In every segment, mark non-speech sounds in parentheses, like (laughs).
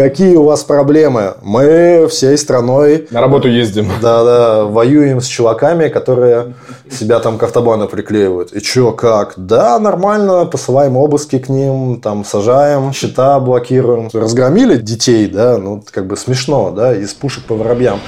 Какие у вас проблемы? Мы всей страной... На работу ездим. Да-да, воюем с чуваками, которые себя там к автобану приклеивают. И чё, как? Да, нормально, посылаем обыски к ним, там сажаем, счета блокируем. Разгромили детей, да, ну, как бы смешно, да, из пушек по воробьям.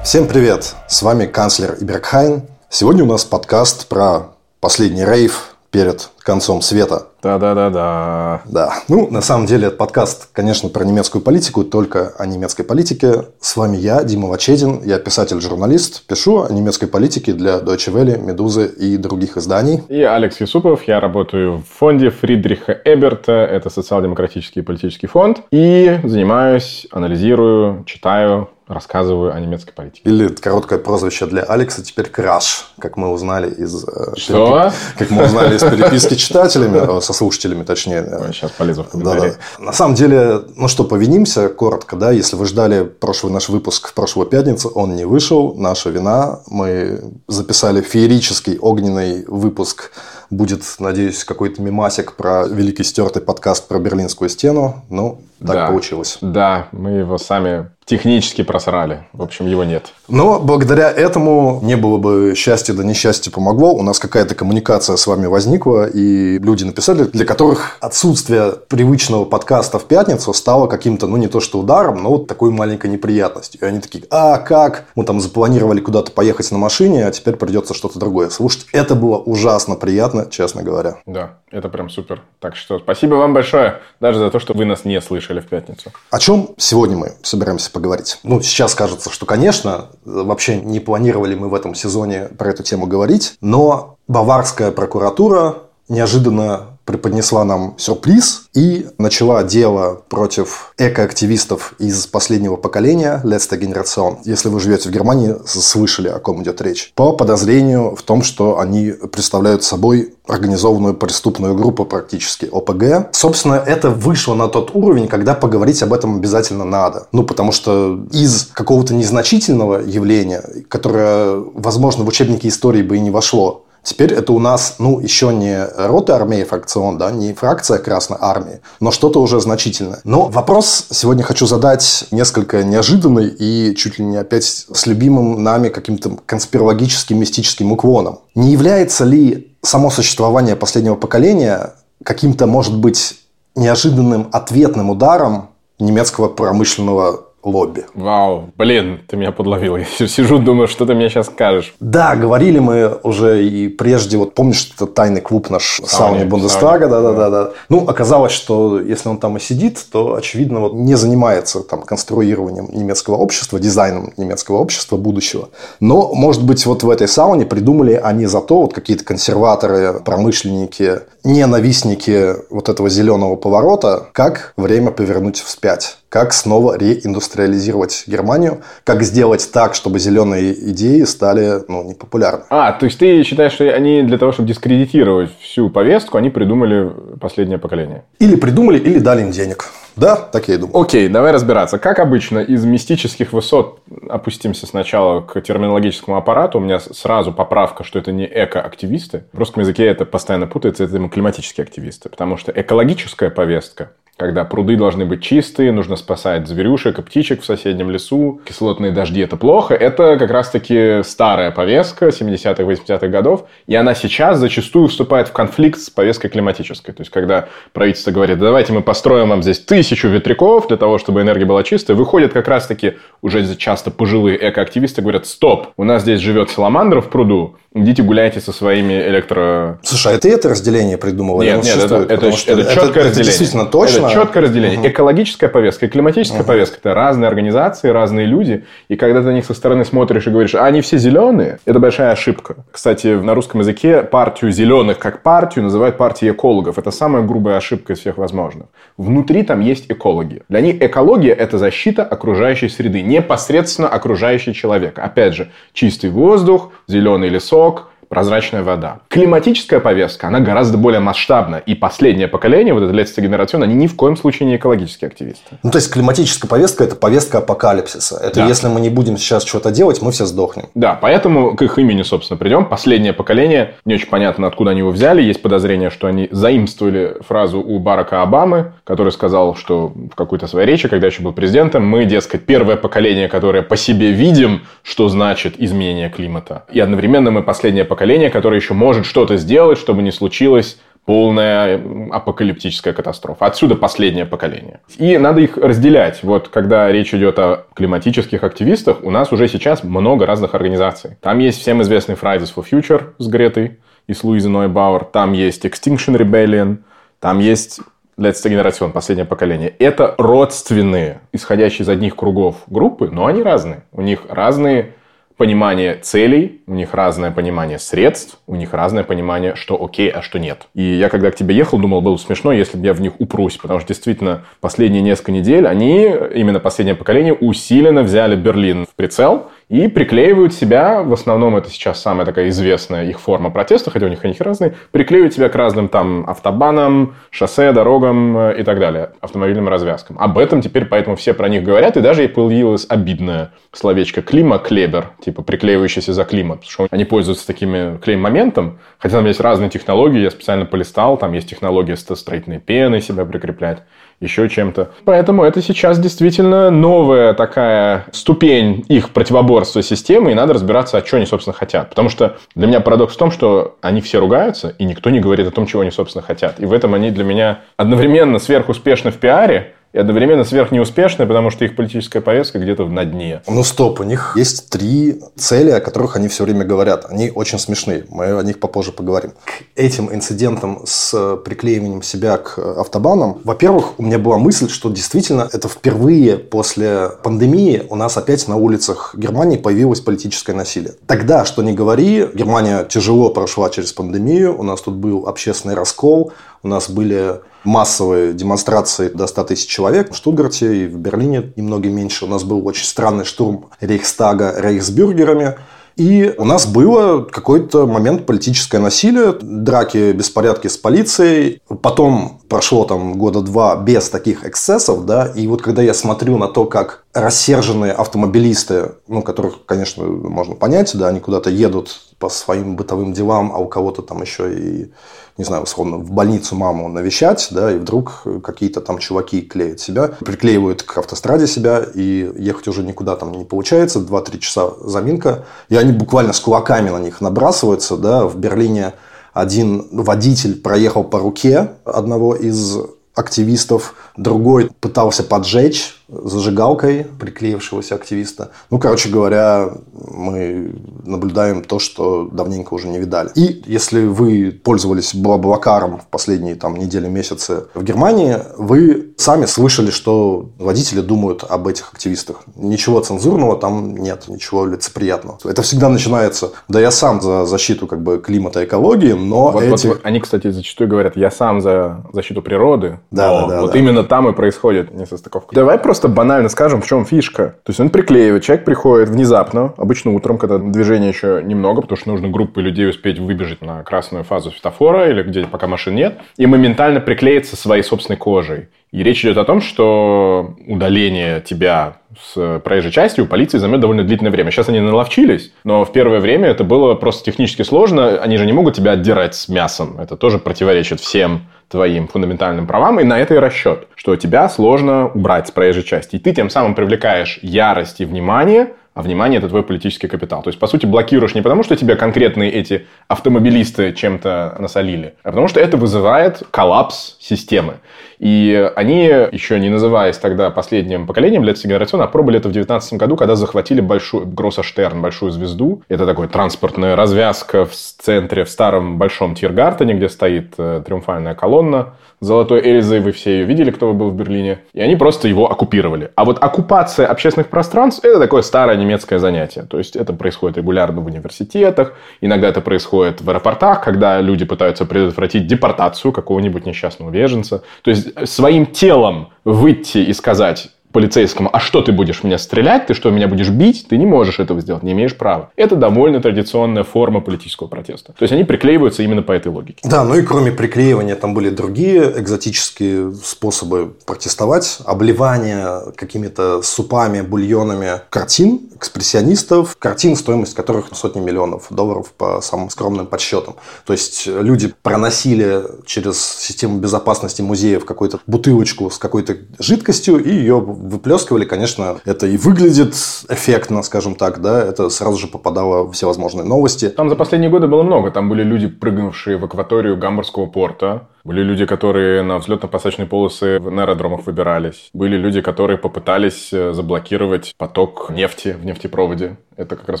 Всем привет! С вами канцлер Иберхайн. Сегодня у нас подкаст про последний рейв перед концом света. Да-да-да-да. Да. Ну, на самом деле, этот подкаст, конечно, про немецкую политику, только о немецкой политике. С вами я, Дима Вачедин. Я писатель-журналист. Пишу о немецкой политике для Deutsche Welle, Медузы и других изданий. И Алекс Юсупов. Я работаю в фонде Фридриха Эберта. Это социал-демократический политический фонд. И занимаюсь, анализирую, читаю рассказываю о немецкой политике. Или короткое прозвище для Алекса теперь Краш, как мы узнали из... Э, Что? Как мы узнали из переписки читателями, э, со слушателями точнее. Ой, сейчас полезу в да. На самом деле, ну что, повинимся коротко, да, если вы ждали прошлый наш выпуск в прошлую пятницу, он не вышел, наша вина, мы записали феерический огненный выпуск будет, надеюсь, какой-то мимасик про великий стертый подкаст про Берлинскую стену. Ну, так да. получилось. Да, мы его сами технически просрали. В общем, его нет. Но благодаря этому не было бы счастья, да несчастье помогло. У нас какая-то коммуникация с вами возникла, и люди написали, для которых отсутствие привычного подкаста в пятницу стало каким-то, ну, не то что ударом, но вот такой маленькой неприятностью. И они такие, а как? Мы там запланировали куда-то поехать на машине, а теперь придется что-то другое слушать. Это было ужасно приятно, честно говоря. Да, это прям супер. Так что спасибо вам большое, даже за то, что вы нас не слышали в пятницу. О чем сегодня мы собираемся поговорить? Ну, сейчас кажется, что, конечно, вообще не планировали мы в этом сезоне про эту тему говорить, но баварская прокуратура неожиданно преподнесла нам сюрприз и начала дело против экоактивистов из последнего поколения, Letzte Generation. Если вы живете в Германии, слышали, о ком идет речь. По подозрению в том, что они представляют собой организованную преступную группу практически, ОПГ. Собственно, это вышло на тот уровень, когда поговорить об этом обязательно надо. Ну, потому что из какого-то незначительного явления, которое, возможно, в учебнике истории бы и не вошло, Теперь это у нас, ну, еще не рота армии фракцион, да, не фракция Красной Армии, но что-то уже значительное. Но вопрос сегодня хочу задать несколько неожиданный и чуть ли не опять с любимым нами каким-то конспирологическим, мистическим уклоном. Не является ли само существование последнего поколения каким-то, может быть, неожиданным ответным ударом немецкого промышленного лобби. Вау, блин, ты меня подловил. (laughs) Я сижу, думаю, что ты мне сейчас скажешь. Да, говорили мы уже и прежде, вот помнишь, это тайный клуб наш сауне Бундестага, да, да, да, да. Ну, оказалось, что если он там и сидит, то, очевидно, вот не занимается там конструированием немецкого общества, дизайном немецкого общества будущего. Но, может быть, вот в этой сауне придумали они зато вот какие-то консерваторы, промышленники, ненавистники вот этого зеленого поворота, как время повернуть вспять как снова реиндустриализировать Германию, как сделать так, чтобы зеленые идеи стали ну, непопулярны. А, то есть ты считаешь, что они для того, чтобы дискредитировать всю повестку, они придумали последнее поколение? Или придумали, или дали им денег. Да, так я и думаю. Окей, давай разбираться. Как обычно, из мистических высот опустимся сначала к терминологическому аппарату. У меня сразу поправка, что это не эко-активисты. В русском языке это постоянно путается, это климатические активисты. Потому что экологическая повестка когда пруды должны быть чистые, нужно спасать зверюшек и птичек в соседнем лесу, кислотные дожди – это плохо. Это как раз-таки старая повестка 70-х, 80-х годов, и она сейчас зачастую вступает в конфликт с повесткой климатической. То есть, когда правительство говорит, давайте мы построим вам здесь тысячу ветряков для того, чтобы энергия была чистая, выходят как раз-таки уже часто пожилые экоактивисты, говорят, стоп, у нас здесь живет саламандра в пруду, идите гуляйте со своими электро... Слушай, а ты это разделение придумал? Нет, нет, это, это, это, это четкое это, разделение. Это действительно точно? Четкое разделение. Угу. Экологическая повестка и климатическая угу. повестка – это разные организации, разные люди. И когда ты на них со стороны смотришь и говоришь, а они все зеленые, это большая ошибка. Кстати, на русском языке партию зеленых как партию называют партией экологов. Это самая грубая ошибка из всех возможных. Внутри там есть экологи. Для них экология – это защита окружающей среды, непосредственно окружающий человек. Опять же, чистый воздух, зеленый лесок, прозрачная вода. Климатическая повестка, она гораздо более масштабна. И последнее поколение, вот это летство генерацион, они ни в коем случае не экологические активисты. Ну, то есть, климатическая повестка – это повестка апокалипсиса. Это да. если мы не будем сейчас что-то делать, мы все сдохнем. Да, поэтому к их имени, собственно, придем. Последнее поколение, не очень понятно, откуда они его взяли. Есть подозрение, что они заимствовали фразу у Барака Обамы, который сказал, что в какой-то своей речи, когда еще был президентом, мы, дескать, первое поколение, которое по себе видим, что значит изменение климата. И одновременно мы последнее поколение, которое еще может что-то сделать, чтобы не случилось полная апокалиптическая катастрофа. Отсюда последнее поколение. И надо их разделять. Вот когда речь идет о климатических активистах, у нас уже сейчас много разных организаций. Там есть всем известный Fridays for Future с Гретой и с Луизой Нойбауэр. Там есть Extinction Rebellion. Там есть Letzte Generation, последнее поколение. Это родственные, исходящие из одних кругов группы, но они разные. У них разные понимание целей, у них разное понимание средств, у них разное понимание, что окей, а что нет. И я, когда к тебе ехал, думал, было смешно, если бы я в них упрусь, потому что действительно последние несколько недель они, именно последнее поколение, усиленно взяли Берлин в прицел и приклеивают себя, в основном это сейчас самая такая известная их форма протеста, хотя у них они разные, приклеивают себя к разным там автобанам, шоссе, дорогам э, и так далее, автомобильным развязкам. Об этом теперь поэтому все про них говорят, и даже появилось обидное словечко клима-клебер, типа приклеивающийся за климат, потому что они пользуются такими клейм-моментом, хотя там есть разные технологии, я специально полистал, там есть технология строительной пеной себя прикреплять еще чем-то. Поэтому это сейчас действительно новая такая ступень их противоборства системы, и надо разбираться, о чем они, собственно, хотят. Потому что для меня парадокс в том, что они все ругаются, и никто не говорит о том, чего они, собственно, хотят. И в этом они для меня одновременно сверхуспешны в пиаре, и одновременно сверхнеуспешны, потому что их политическая повестка где-то на дне. Ну стоп, у них есть три цели, о которых они все время говорят. Они очень смешные, мы о них попозже поговорим. К этим инцидентам с приклеиванием себя к автобанам, во-первых, у меня была мысль, что действительно это впервые после пандемии у нас опять на улицах Германии появилось политическое насилие. Тогда, что не говори, Германия тяжело прошла через пандемию, у нас тут был общественный раскол, у нас были массовые демонстрации до 100 тысяч человек. В Штутгарте и в Берлине немного меньше. У нас был очень странный штурм Рейхстага рейхсбюргерами. И у нас было какой-то момент политическое насилие, драки, беспорядки с полицией. Потом прошло там года два без таких эксцессов, да, и вот когда я смотрю на то, как рассерженные автомобилисты, ну, которых, конечно, можно понять, да, они куда-то едут по своим бытовым делам, а у кого-то там еще и, не знаю, условно, в больницу маму навещать, да, и вдруг какие-то там чуваки клеят себя, приклеивают к автостраде себя, и ехать уже никуда там не получается, 2-3 часа заминка, и они буквально с кулаками на них набрасываются, да, в Берлине один водитель проехал по руке одного из активистов, другой пытался поджечь зажигалкой приклеившегося активиста. Ну, короче говоря, мы наблюдаем то, что давненько уже не видали. И если вы пользовались Блаблакаром в последние там, недели, месяцы в Германии, вы сами слышали, что водители думают об этих активистах. Ничего цензурного там нет, ничего лицеприятного. Это всегда начинается, да я сам за защиту как бы климата и экологии, но вот, эти... вот, они, кстати, зачастую говорят, я сам за защиту природы. Да, да, да. Вот да. именно там и происходит несостыковка. Давай просто просто банально скажем, в чем фишка. То есть он приклеивает, человек приходит внезапно, обычно утром, когда движения еще немного, потому что нужно группы людей успеть выбежать на красную фазу светофора или где пока машин нет, и моментально приклеится своей собственной кожей. И речь идет о том, что удаление тебя с проезжей части у полиции займет довольно длительное время. Сейчас они наловчились, но в первое время это было просто технически сложно. Они же не могут тебя отдирать с мясом. Это тоже противоречит всем твоим фундаментальным правам, и на это и расчет, что тебя сложно убрать с проезжей части. И ты тем самым привлекаешь ярость и внимание, а внимание – это твой политический капитал. То есть, по сути, блокируешь не потому, что тебе конкретные эти автомобилисты чем-то насолили, а потому что это вызывает коллапс системы. И они, еще не называясь тогда последним поколением Letzte Generation, опробовали это в 2019 году, когда захватили большую Гросса Штерн, большую звезду. Это такой транспортная развязка в центре, в старом большом Тиргартене, где стоит э, триумфальная колонна Золотой Эльзы. Вы все ее видели, кто был в Берлине. И они просто его оккупировали. А вот оккупация общественных пространств – это такое старое немецкое занятие. То есть, это происходит регулярно в университетах, иногда это происходит в аэропортах, когда люди пытаются предотвратить депортацию какого-нибудь несчастного беженца. То есть, своим телом выйти и сказать полицейскому, а что ты будешь меня стрелять, ты что, меня будешь бить? Ты не можешь этого сделать, не имеешь права. Это довольно традиционная форма политического протеста. То есть они приклеиваются именно по этой логике. Да, ну и кроме приклеивания там были другие экзотические способы протестовать. Обливание какими-то супами, бульонами картин экспрессионистов, картин, стоимость которых сотни миллионов долларов по самым скромным подсчетам. То есть люди проносили через систему безопасности музеев какую-то бутылочку с какой-то жидкостью и ее выплескивали. Конечно, это и выглядит эффектно, скажем так, да, это сразу же попадало в всевозможные новости. Там за последние годы было много. Там были люди, прыгнувшие в акваторию Гамбургского порта, были люди, которые на взлетно-посадочные полосы на аэродромах выбирались. Были люди, которые попытались э, заблокировать поток нефти в нефтепроводе. Это как раз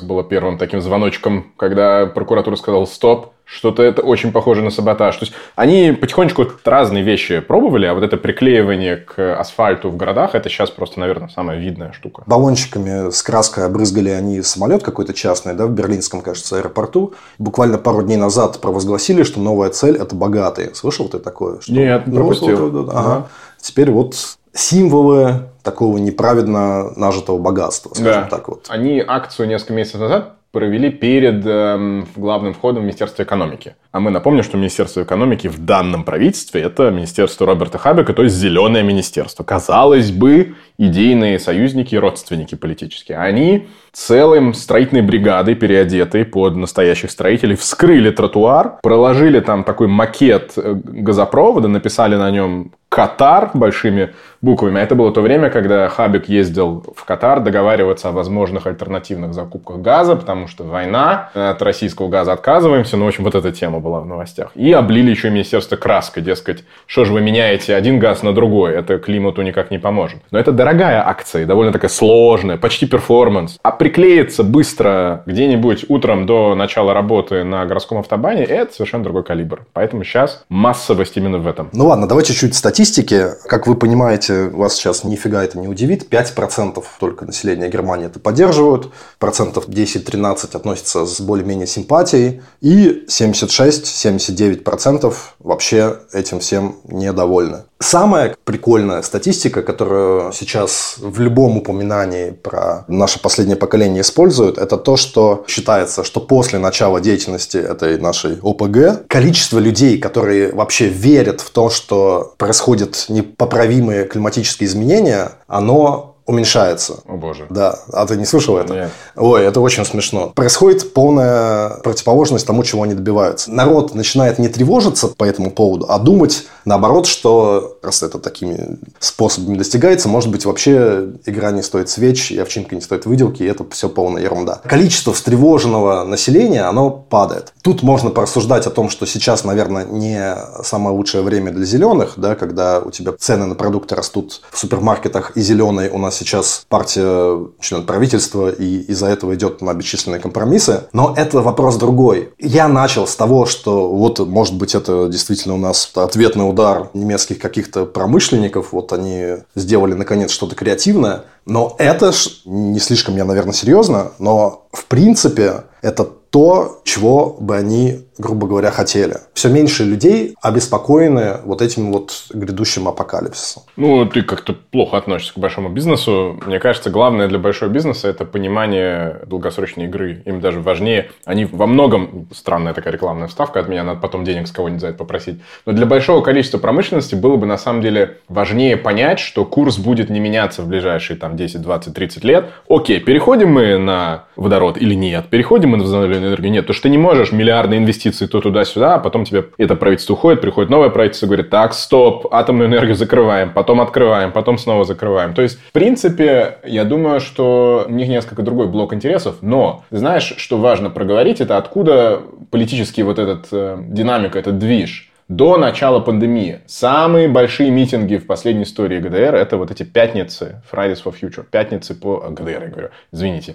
было первым таким звоночком, когда прокуратура сказала «стоп», что-то это очень похоже на саботаж. То есть они потихонечку разные вещи пробовали, а вот это приклеивание к асфальту в городах, это сейчас просто, наверное, самая видная штука. Баллончиками с краской обрызгали они самолет какой-то частный, да, в берлинском, кажется, аэропорту. Буквально пару дней назад провозгласили, что новая цель – это богатые. Слышал ты такое? Что... Нет, не пропустил. Вот, вот, ага. Теперь вот символы такого неправедно нажитого богатства, скажем да. так вот. Они акцию несколько месяцев назад провели перед э, главным входом в Министерство экономики. А мы напомним, что Министерство экономики в данном правительстве – это Министерство Роберта Хабека, то есть зеленое министерство. Казалось бы, идейные союзники и родственники политические. Они целым строительной бригадой, переодетые под настоящих строителей, вскрыли тротуар, проложили там такой макет э, газопровода, написали на нем Катар большими буквами. А это было то время, когда Хабик ездил в Катар договариваться о возможных альтернативных закупках газа, потому что война, от российского газа отказываемся. Ну, в общем, вот эта тема была в новостях. И облили еще Министерство краской, дескать, что же вы меняете один газ на другой, это климату никак не поможет. Но это дорогая акция, довольно такая сложная, почти перформанс. А приклеиться быстро где-нибудь утром до начала работы на городском автобане, это совершенно другой калибр. Поэтому сейчас массовость именно в этом. Ну ладно, давайте чуть статистики статистики, как вы понимаете, вас сейчас нифига это не удивит. 5% только населения Германии это поддерживают, процентов 10-13 относятся с более-менее симпатией, и 76-79% вообще этим всем недовольны. Самая прикольная статистика, которую сейчас в любом упоминании про наше последнее поколение используют, это то, что считается, что после начала деятельности этой нашей ОПГ количество людей, которые вообще верят в то, что происходят непоправимые климатические изменения, оно уменьшается. О боже. Да. А ты не слышал это? Нет. Ой, это очень смешно. Происходит полная противоположность тому, чего они добиваются. Народ начинает не тревожиться по этому поводу, а думать наоборот, что раз это такими способами достигается, может быть, вообще игра не стоит свеч, и овчинка не стоит выделки, и это все полная ерунда. Количество встревоженного населения, оно падает. Тут можно порассуждать о том, что сейчас, наверное, не самое лучшее время для зеленых, да, когда у тебя цены на продукты растут в супермаркетах, и зеленый у нас сейчас партия член правительства, и из-за этого идет на бесчисленные компромиссы. Но это вопрос другой. Я начал с того, что вот, может быть, это действительно у нас ответный удар немецких каких-то промышленников. Вот они сделали, наконец, что-то креативное. Но это ж не слишком я, наверное, серьезно, но в принципе это то, чего бы они, грубо говоря, хотели. Все меньше людей обеспокоены вот этим вот грядущим апокалипсисом. Ну, ты как-то плохо относишься к большому бизнесу. Мне кажется, главное для большого бизнеса – это понимание долгосрочной игры. Им даже важнее. Они во многом, странная такая рекламная вставка от меня, надо потом денег с кого-нибудь за это попросить. Но для большого количества промышленности было бы на самом деле важнее понять, что курс будет не меняться в ближайшие там 10, 20, 30 лет. Окей, переходим мы на водород или нет? Переходим мы на возобновляемую энергию? Нет. То, что ты не можешь миллиардные инвестиции то туда-сюда, а потом тебе это правительство уходит, приходит новое правительство, говорит, так, стоп, атомную энергию закрываем, потом открываем, потом снова закрываем. То есть, в принципе, я думаю, что у них несколько другой блок интересов, но знаешь, что важно проговорить, это откуда политический вот этот э, динамика, этот движ – до начала пандемии. Самые большие митинги в последней истории ГДР это вот эти пятницы, Fridays for Future, пятницы по ГДР, я говорю, извините,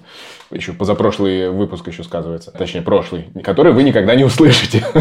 еще позапрошлый выпуск еще сказывается, точнее прошлый, который вы никогда не услышите. (laughs)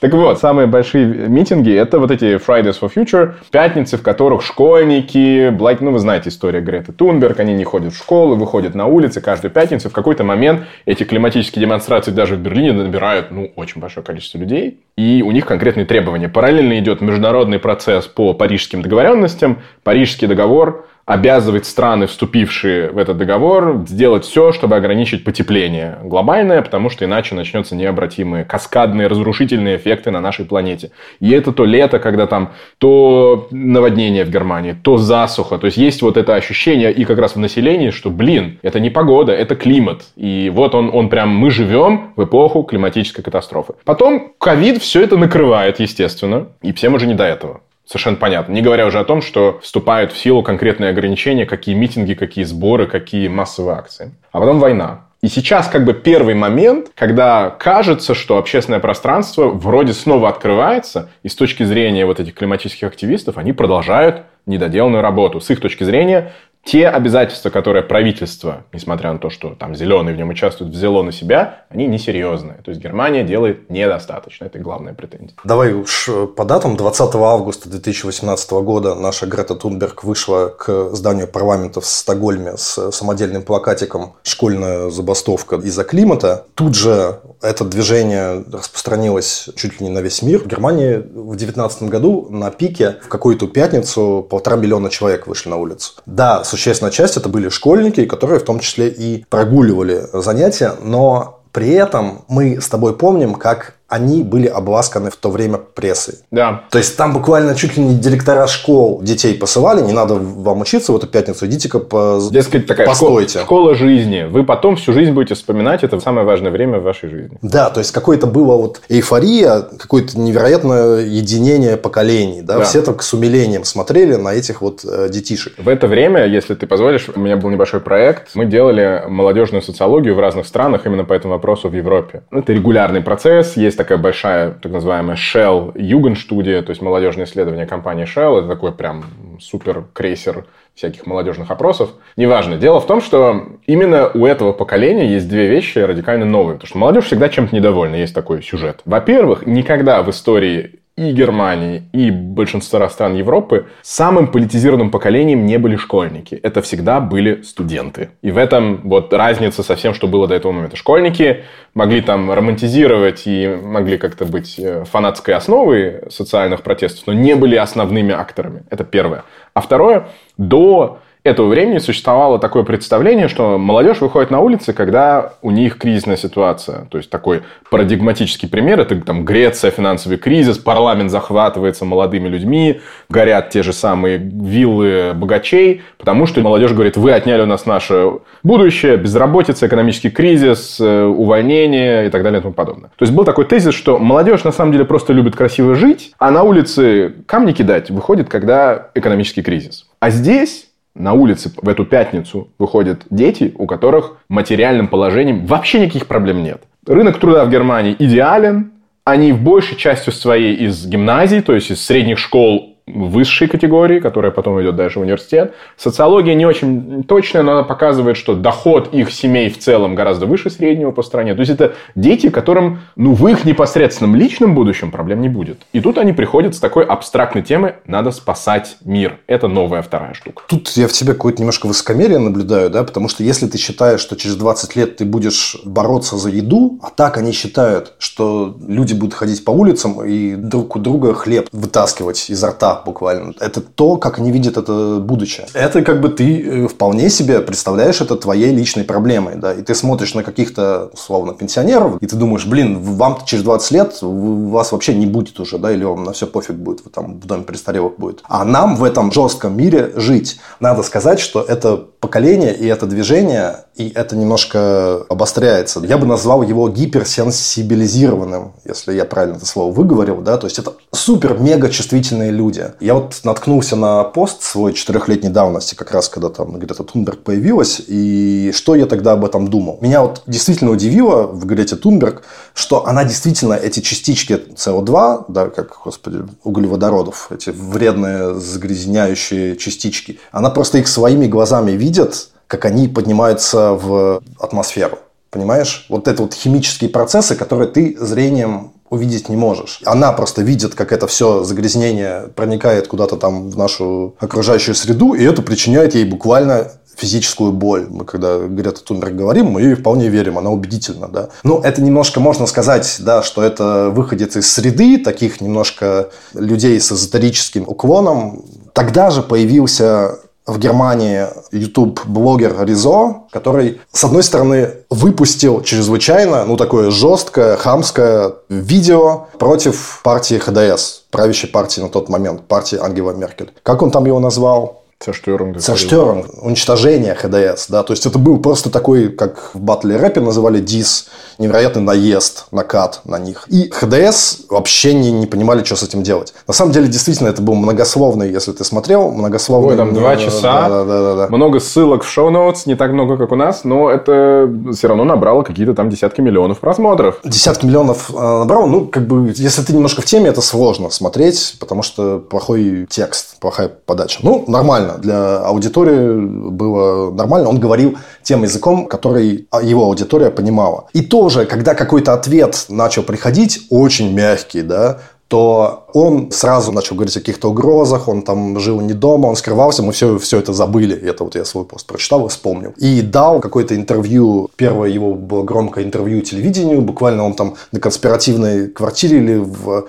Так вот, самые большие митинги это вот эти Fridays for Future, пятницы, в которых школьники, ну вы знаете историю Греты Тунберг, они не ходят в школу, выходят на улицы каждую пятницу, в какой-то момент эти климатические демонстрации даже в Берлине набирают, ну, очень большое количество людей, и у них конкретные требования. Параллельно идет международный процесс по парижским договоренностям. Парижский договор обязывает страны, вступившие в этот договор, сделать все, чтобы ограничить потепление глобальное, потому что иначе начнется необратимые каскадные разрушительные эффекты на нашей планете. И это то лето, когда там то наводнение в Германии, то засуха. То есть есть вот это ощущение и как раз в населении, что, блин, это не погода, это климат. И вот он, он прям, мы живем в эпоху климатической катастрофы. Потом ковид все это накрывает, естественно, и всем уже не до этого. Совершенно понятно. Не говоря уже о том, что вступают в силу конкретные ограничения, какие митинги, какие сборы, какие массовые акции. А потом война. И сейчас как бы первый момент, когда кажется, что общественное пространство вроде снова открывается, и с точки зрения вот этих климатических активистов они продолжают недоделанную работу. С их точки зрения те обязательства, которые правительство, несмотря на то, что там зеленые в нем участвуют, взяло на себя, они несерьезные. То есть Германия делает недостаточно. Это главная претензия. Давай уж по датам. 20 августа 2018 года наша Грета Тунберг вышла к зданию парламента в Стокгольме с самодельным плакатиком «Школьная забастовка из-за климата». Тут же это движение распространилось чуть ли не на весь мир. В Германии в 2019 году на пике в какую-то пятницу полтора миллиона человек вышли на улицу. Да, существенная часть это были школьники, которые в том числе и прогуливали занятия, но при этом мы с тобой помним, как они были обласканы в то время прессой. Да. То есть там буквально чуть ли не директора школ детей посылали, не надо вам учиться в эту пятницу, идите-ка по... Дескать, такая постойте. Школа, школа жизни. Вы потом всю жизнь будете вспоминать, это самое важное время в вашей жизни. Да, то есть какое-то было вот эйфория, какое-то невероятное единение поколений. Да? Да. Все так с умилением смотрели на этих вот э, детишек. В это время, если ты позволишь, у меня был небольшой проект. Мы делали молодежную социологию в разных странах именно по этому вопросу в Европе. Это регулярный процесс, есть есть такая большая, так называемая Shell Jugendstudie, то есть молодежное исследование компании Shell. Это такой прям супер крейсер всяких молодежных опросов. Неважно. Дело в том, что именно у этого поколения есть две вещи радикально новые. Потому что молодежь всегда чем-то недовольна. Есть такой сюжет. Во-первых, никогда в истории и Германии, и большинства стран Европы самым политизированным поколением не были школьники. Это всегда были студенты. И в этом вот разница со всем, что было до этого момента. Школьники могли там романтизировать и могли как-то быть э, фанатской основой социальных протестов, но не были основными акторами. Это первое. А второе, до этого времени существовало такое представление, что молодежь выходит на улицы, когда у них кризисная ситуация. То есть такой парадигматический пример – это там Греция, финансовый кризис, парламент захватывается молодыми людьми, горят те же самые виллы богачей, потому что молодежь говорит, вы отняли у нас наше будущее, безработица, экономический кризис, э, увольнение и так далее и тому подобное. То есть был такой тезис, что молодежь на самом деле просто любит красиво жить, а на улице камни кидать выходит, когда экономический кризис. А здесь на улице в эту пятницу выходят дети, у которых материальным положением вообще никаких проблем нет. Рынок труда в Германии идеален. Они в большей частью своей из гимназий, то есть из средних школ высшей категории, которая потом идет дальше в университет. Социология не очень точная, но она показывает, что доход их семей в целом гораздо выше среднего по стране. То есть это дети, которым ну, в их непосредственном личном будущем проблем не будет. И тут они приходят с такой абстрактной темой «надо спасать мир». Это новая вторая штука. Тут я в тебе какое-то немножко высокомерие наблюдаю, да, потому что если ты считаешь, что через 20 лет ты будешь бороться за еду, а так они считают, что люди будут ходить по улицам и друг у друга хлеб вытаскивать изо рта буквально. Это то, как они видят это будущее. Это как бы ты э, вполне себе представляешь это твоей личной проблемой, да, и ты смотришь на каких-то, условно, пенсионеров, и ты думаешь, блин, вам через 20 лет вас вообще не будет уже, да, или вам на все пофиг будет, вы там в доме престарелых будет. А нам в этом жестком мире жить. Надо сказать, что это поколение и это движение, и это немножко обостряется. Я бы назвал его гиперсенсибилизированным, если я правильно это слово выговорил, да, то есть это супер-мега чувствительные люди. Я вот наткнулся на пост свой четырехлетней давности, как раз когда там где-то Тунберг появилась, и что я тогда об этом думал. Меня вот действительно удивило в Грете Тунберг, что она действительно эти частички СО2, да, как, господи, углеводородов, эти вредные загрязняющие частички, она просто их своими глазами видит, как они поднимаются в атмосферу. Понимаешь? Вот это вот химические процессы, которые ты зрением увидеть не можешь. Она просто видит, как это все загрязнение проникает куда-то там в нашу окружающую среду, и это причиняет ей буквально физическую боль. Мы когда Грета Тунберг говорим, мы ей вполне верим, она убедительна, да. Ну, это немножко можно сказать, да, что это выходец из среды, таких немножко людей с эзотерическим уклоном. Тогда же появился в Германии YouTube-блогер Ризо, который, с одной стороны, выпустил чрезвычайно, ну, такое жесткое, хамское видео против партии ХДС, правящей партии на тот момент, партии Ангела Меркель. Как он там его назвал? Зerstörung. Zerstörung. Уничтожение ХДС, да. То есть, это был просто такой, как в батле рэпе называли дис, невероятный наезд, накат на них. И ХДС вообще не, не понимали, что с этим делать. На самом деле, действительно, это был многословный, если ты смотрел, многословный... Ой, там два э, часа, да, да, да, да. много ссылок в шоу-ноутс, не так много, как у нас, но это все равно набрало какие-то там десятки миллионов просмотров. Десятки миллионов э, набрал. Ну, как бы, если ты немножко в теме, это сложно смотреть, потому что плохой текст, плохая подача. Ну, нормально. Для аудитории было нормально. Он говорил тем языком, который его аудитория понимала. И тоже, когда какой-то ответ начал приходить, очень мягкий, да, то он сразу начал говорить о каких-то угрозах, он там жил не дома, он скрывался, мы все, все это забыли. Это вот я свой пост прочитал и вспомнил. И дал какое-то интервью, первое его было громкое интервью телевидению, буквально он там на конспиративной квартире или в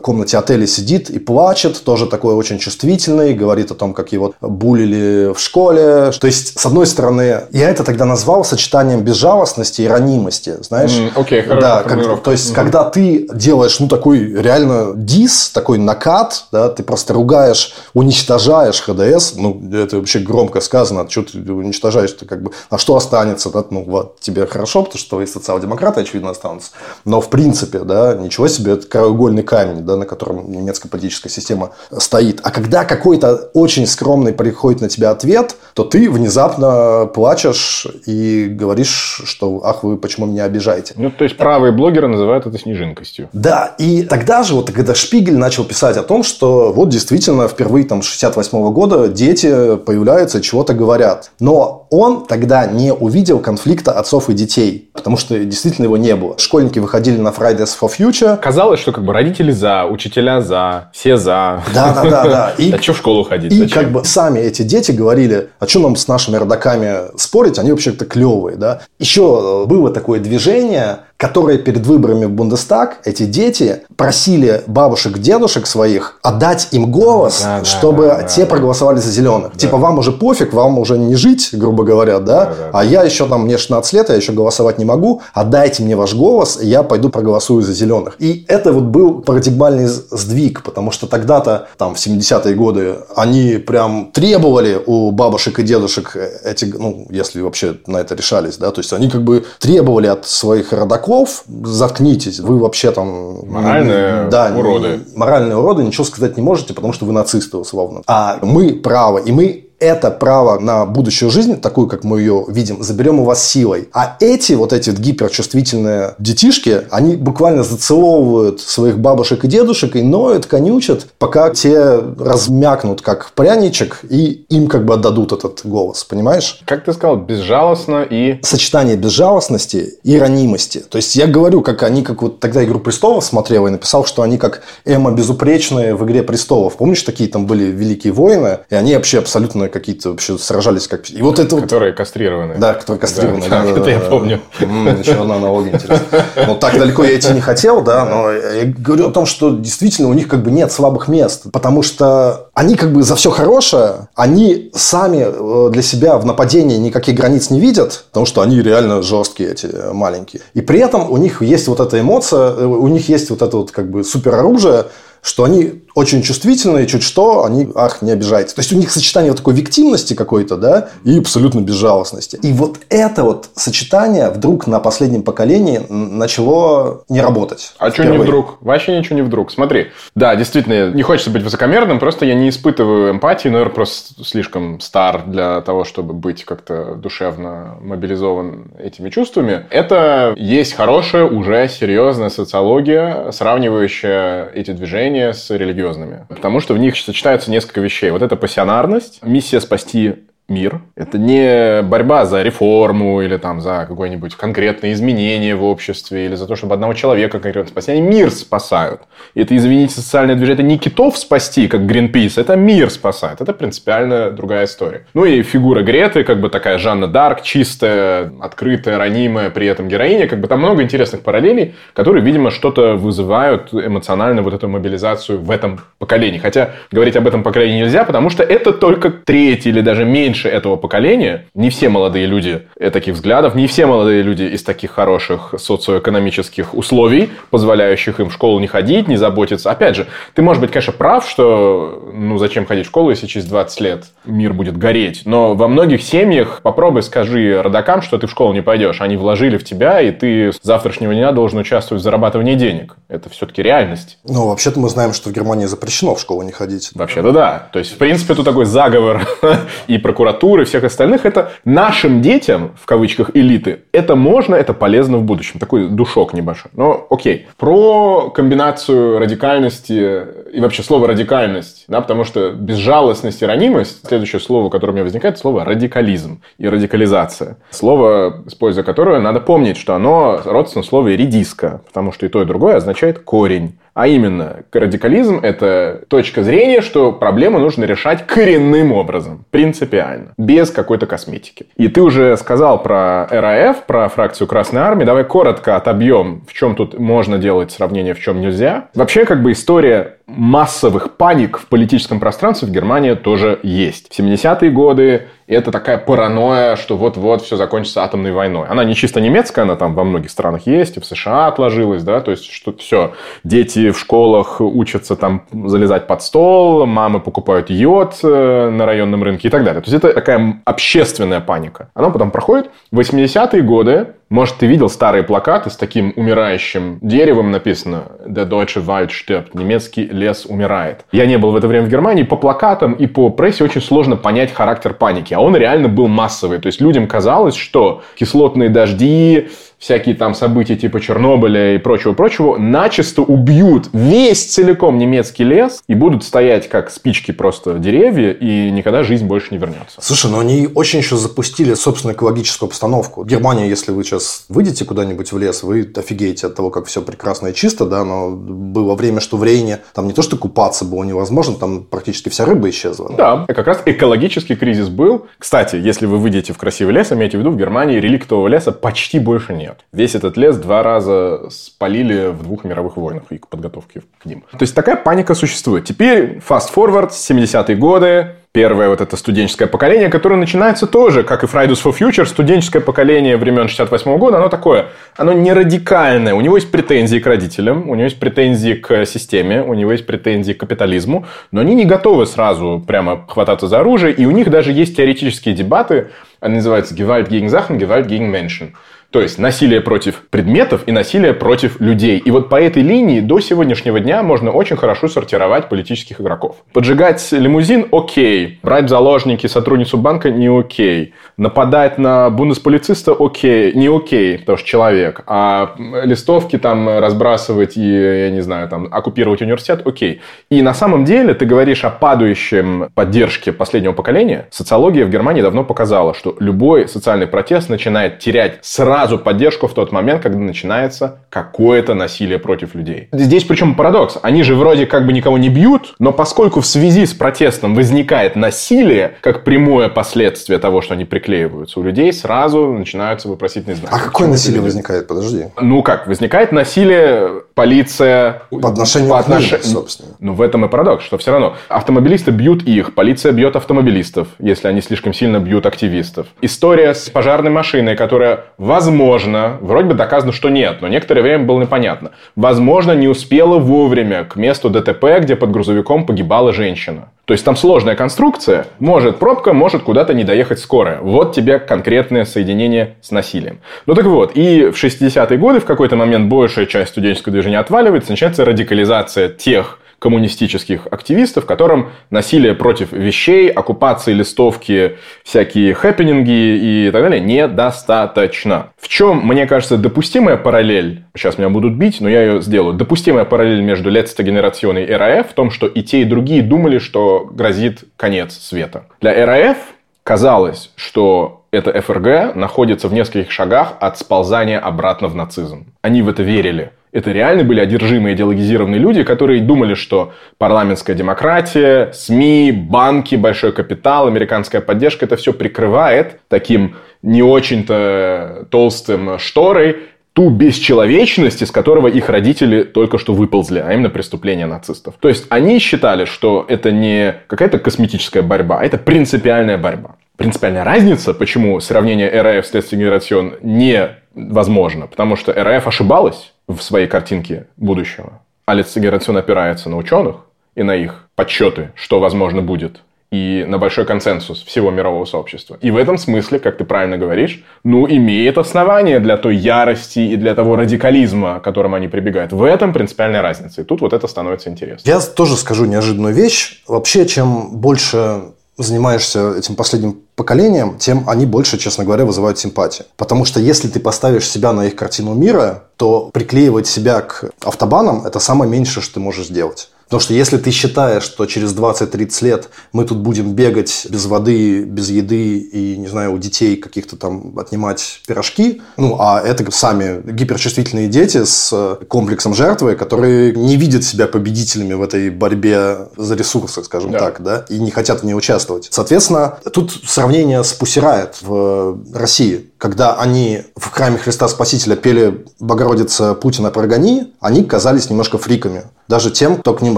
комнате отеля сидит и плачет, тоже такой очень чувствительный, говорит о том, как его булили в школе. То есть, с одной стороны, я это тогда назвал сочетанием безжалостности и ранимости, знаешь? Окей, mm, okay, да, как, то есть, mm-hmm. когда ты делаешь, ну, такой реально дис, такой накат, да, ты просто ругаешь, уничтожаешь ХДС, ну, это вообще громко сказано, что ты уничтожаешь, ты как бы, а что останется, да, ну, вот, тебе хорошо, потому что твои социал-демократы, очевидно, останутся, но, в принципе, да, ничего себе, это краеугольный камень, да, на котором немецкая политическая система стоит. А когда какой-то очень скромный приходит на тебя ответ, то ты внезапно плачешь и говоришь, что ах, вы почему меня обижаете. Ну, то есть, правые блогеры называют это снежинкостью. Да, и тогда же, вот когда Шпигель начал писать о том, что вот действительно впервые там 68 года дети появляются, чего-то говорят. Но он тогда не увидел конфликта отцов и детей, потому что действительно его не было. Школьники выходили на Fridays for Future. Казалось, что как бы родители за, учителя за, все за. Да, да, да, да. (laughs) И, а что в школу ходить? И Зачем? как бы сами эти дети говорили, а что нам с нашими родаками спорить, они вообще-то клевые, да. Еще было такое движение, которые перед выборами в Бундестаг, эти дети просили бабушек, дедушек своих отдать им голос, да, чтобы да, те да, проголосовали за зеленых. Да. Типа, вам уже пофиг, вам уже не жить, грубо говоря, да? да, да а я еще там, мне 16 лет, я еще голосовать не могу, отдайте мне ваш голос, я пойду проголосую за зеленых. И это вот был парадигмальный сдвиг, потому что тогда-то, там, в 70-е годы, они прям требовали у бабушек и дедушек эти, ну, если вообще на это решались, да, то есть они как бы требовали от своих родаков дураков, заткнитесь, вы вообще там... Моральные да, уроды. Моральные уроды, ничего сказать не можете, потому что вы нацисты, условно. А мы правы, и мы это право на будущую жизнь, такую, как мы ее видим, заберем у вас силой. А эти вот эти гиперчувствительные детишки, они буквально зацеловывают своих бабушек и дедушек и ноют, конючат, пока те размякнут как пряничек и им как бы отдадут этот голос, понимаешь? Как ты сказал, безжалостно и... Сочетание безжалостности и ранимости. То есть, я говорю, как они, как вот тогда «Игру престолов» смотрел и написал, что они как Эмма Безупречные в «Игре престолов». Помнишь, такие там были великие воины? И они вообще абсолютно какие-то вообще сражались как... И вот это Которые вот... кастрированы. Да, которые кастрированы. Да, да, (laughs) это я помню. Еще одна аналогия интересная. Ну, так далеко я идти не хотел, да, но я говорю о том, что действительно у них как бы нет слабых мест, потому что они как бы за все хорошее, они сами э, для себя в нападении никаких границ не видят, потому что они реально жесткие эти маленькие. И при этом у них есть вот эта эмоция, э, у них есть вот это вот как бы супероружие, что они очень чувствительные, чуть что, они, ах, не обижайте. То есть, у них сочетание вот такой виктимности какой-то, да, и абсолютно безжалостности. И вот это вот сочетание вдруг на последнем поколении начало не работать. А что не вдруг? Вообще ничего не вдруг. Смотри, да, действительно, не хочется быть высокомерным, просто я не испытываю эмпатии, наверное, просто слишком стар для того, чтобы быть как-то душевно мобилизован этими чувствами. Это есть хорошая, уже серьезная социология, сравнивающая эти движения с религиозными серьезными, потому что в них сочетаются несколько вещей. Вот эта пассионарность, миссия спасти мир. Это не борьба за реформу или там за какое-нибудь конкретное изменение в обществе или за то, чтобы одного человека конкретно спасти. Они мир спасают. И это, извините, социальное движение. Это не китов спасти, как Greenpeace, это мир спасает. Это принципиально другая история. Ну и фигура Греты, как бы такая Жанна Дарк, чистая, открытая, ранимая, при этом героиня. Как бы там много интересных параллелей, которые, видимо, что-то вызывают эмоционально вот эту мобилизацию в этом поколении. Хотя говорить об этом поколении нельзя, потому что это только третий или даже меньше меньше этого поколения, не все молодые люди таких взглядов, не все молодые люди из таких хороших социоэкономических условий, позволяющих им в школу не ходить, не заботиться. Опять же, ты, можешь быть, конечно, прав, что ну зачем ходить в школу, если через 20 лет мир будет гореть. Но во многих семьях попробуй скажи родакам, что ты в школу не пойдешь. Они вложили в тебя, и ты с завтрашнего дня должен участвовать в зарабатывании денег. Это все-таки реальность. Ну, вообще-то мы знаем, что в Германии запрещено в школу не ходить. Вообще-то да. То есть, в принципе, тут такой заговор (laughs) и прокуратура прокуратуры, всех остальных, это нашим детям, в кавычках, элиты, это можно, это полезно в будущем. Такой душок небольшой. Но окей. Про комбинацию радикальности и вообще слово радикальность, да, потому что безжалостность и ранимость, следующее слово, которое у меня возникает, слово радикализм и радикализация. Слово, используя которое надо помнить, что оно родственно слово редиска, потому что и то, и другое означает корень. А именно, радикализм – это точка зрения, что проблему нужно решать коренным образом, принципиально, без какой-то косметики. И ты уже сказал про РАФ, про фракцию Красной Армии. Давай коротко отобьем, в чем тут можно делать сравнение, в чем нельзя. Вообще, как бы история массовых паник в политическом пространстве в Германии тоже есть. В 70-е годы это такая паранойя, что вот-вот все закончится атомной войной. Она не чисто немецкая, она там во многих странах есть, и в США отложилась, да, то есть что все, дети в школах учатся там залезать под стол, мамы покупают йод э, на районном рынке и так далее. То есть это такая общественная паника. Она потом проходит. В 80-е годы может, ты видел старые плакаты с таким умирающим деревом написано «Der deutsche Wald stirbt», немецкий лес умирает. Я не был в это время в Германии, по плакатам и по прессе очень сложно понять характер паники, а он реально был массовый. То есть людям казалось, что кислотные дожди, всякие там события типа Чернобыля и прочего-прочего, начисто убьют весь целиком немецкий лес и будут стоять как спички просто деревья, и никогда жизнь больше не вернется. Слушай, но они очень еще запустили собственную экологическую обстановку. Германия, если вы сейчас выйдете куда-нибудь в лес, вы офигеете от того, как все прекрасно и чисто, да, но было время, что в Рейне там не то, что купаться было невозможно, там практически вся рыба исчезла. Да, как раз экологический кризис был. Кстати, если вы выйдете в красивый лес, имейте в виду, в Германии реликтового леса почти больше нет нет. Весь этот лес два раза спалили в двух мировых войнах и к подготовке к ним. То есть такая паника существует. Теперь forward, 70-е годы, первое вот это студенческое поколение, которое начинается тоже, как и Fridays for Future, студенческое поколение времен 68 -го года, оно такое, оно не радикальное. У него есть претензии к родителям, у него есть претензии к системе, у него есть претензии к капитализму, но они не готовы сразу прямо хвататься за оружие, и у них даже есть теоретические дебаты, они называются Gewalt gegen Sachen, Gewalt gegen Menschen. То есть насилие против предметов и насилие против людей. И вот по этой линии до сегодняшнего дня можно очень хорошо сортировать политических игроков. Поджигать лимузин – окей. Брать в заложники сотрудницу банка – не окей. Нападать на бундесполициста – окей. Не окей, потому что человек. А листовки там разбрасывать и, я не знаю, там оккупировать университет – окей. И на самом деле ты говоришь о падающем поддержке последнего поколения. Социология в Германии давно показала, что любой социальный протест начинает терять сразу сразу поддержку в тот момент, когда начинается какое-то насилие против людей. Здесь причем парадокс. Они же вроде как бы никого не бьют, но поскольку в связи с протестом возникает насилие, как прямое последствие того, что они приклеиваются, у людей сразу начинаются вопросительные знаки. А какое насилие возникает? Подожди. Ну как? Возникает насилие, полиция... По отношению по отнош... к ним, собственно. Ну в этом и парадокс, что все равно автомобилисты бьют их, полиция бьет автомобилистов, если они слишком сильно бьют активистов. История с пожарной машиной, которая, возможно, возможно, вроде бы доказано, что нет, но некоторое время было непонятно, возможно, не успела вовремя к месту ДТП, где под грузовиком погибала женщина. То есть там сложная конструкция, может пробка, может куда-то не доехать скорая. Вот тебе конкретное соединение с насилием. Ну так вот, и в 60-е годы в какой-то момент большая часть студенческого движения отваливается, начинается радикализация тех коммунистических активистов, которым насилие против вещей, оккупации листовки, всякие хэппининги и так далее недостаточно. В чем, мне кажется, допустимая параллель, сейчас меня будут бить, но я ее сделаю, допустимая параллель между Letzte Generation и РАФ в том, что и те, и другие думали, что грозит конец света. Для РАФ казалось, что это ФРГ находится в нескольких шагах от сползания обратно в нацизм. Они в это верили. Это реально были одержимые идеологизированные люди, которые думали, что парламентская демократия, СМИ, банки, большой капитал, американская поддержка, это все прикрывает таким не очень-то толстым шторой ту бесчеловечность, из которого их родители только что выползли, а именно преступления нацистов. То есть они считали, что это не какая-то косметическая борьба, а это принципиальная борьба. Принципиальная разница, почему сравнение РАФ с Тестигенерацион невозможно, потому что РАФ ошибалась в своей картинке будущего, а Лецегерацион опирается на ученых и на их подсчеты, что возможно будет и на большой консенсус всего мирового сообщества. И в этом смысле, как ты правильно говоришь, ну, имеет основание для той ярости и для того радикализма, к которым они прибегают. В этом принципиальная разница. И тут вот это становится интересно. Я тоже скажу неожиданную вещь. Вообще, чем больше занимаешься этим последним поколением, тем они больше, честно говоря, вызывают симпатию. Потому что если ты поставишь себя на их картину мира, то приклеивать себя к автобанам – это самое меньшее, что ты можешь сделать. Потому что если ты считаешь, что через 20-30 лет мы тут будем бегать без воды, без еды и, не знаю, у детей каких-то там отнимать пирожки, ну, а это сами гиперчувствительные дети с комплексом жертвы, которые не видят себя победителями в этой борьбе за ресурсы, скажем да. так, да, и не хотят в ней участвовать. Соответственно, тут сравнение с Пусирает в России когда они в храме Христа Спасителя пели «Богородица Путина прогони», они казались немножко фриками. Даже тем, кто к ним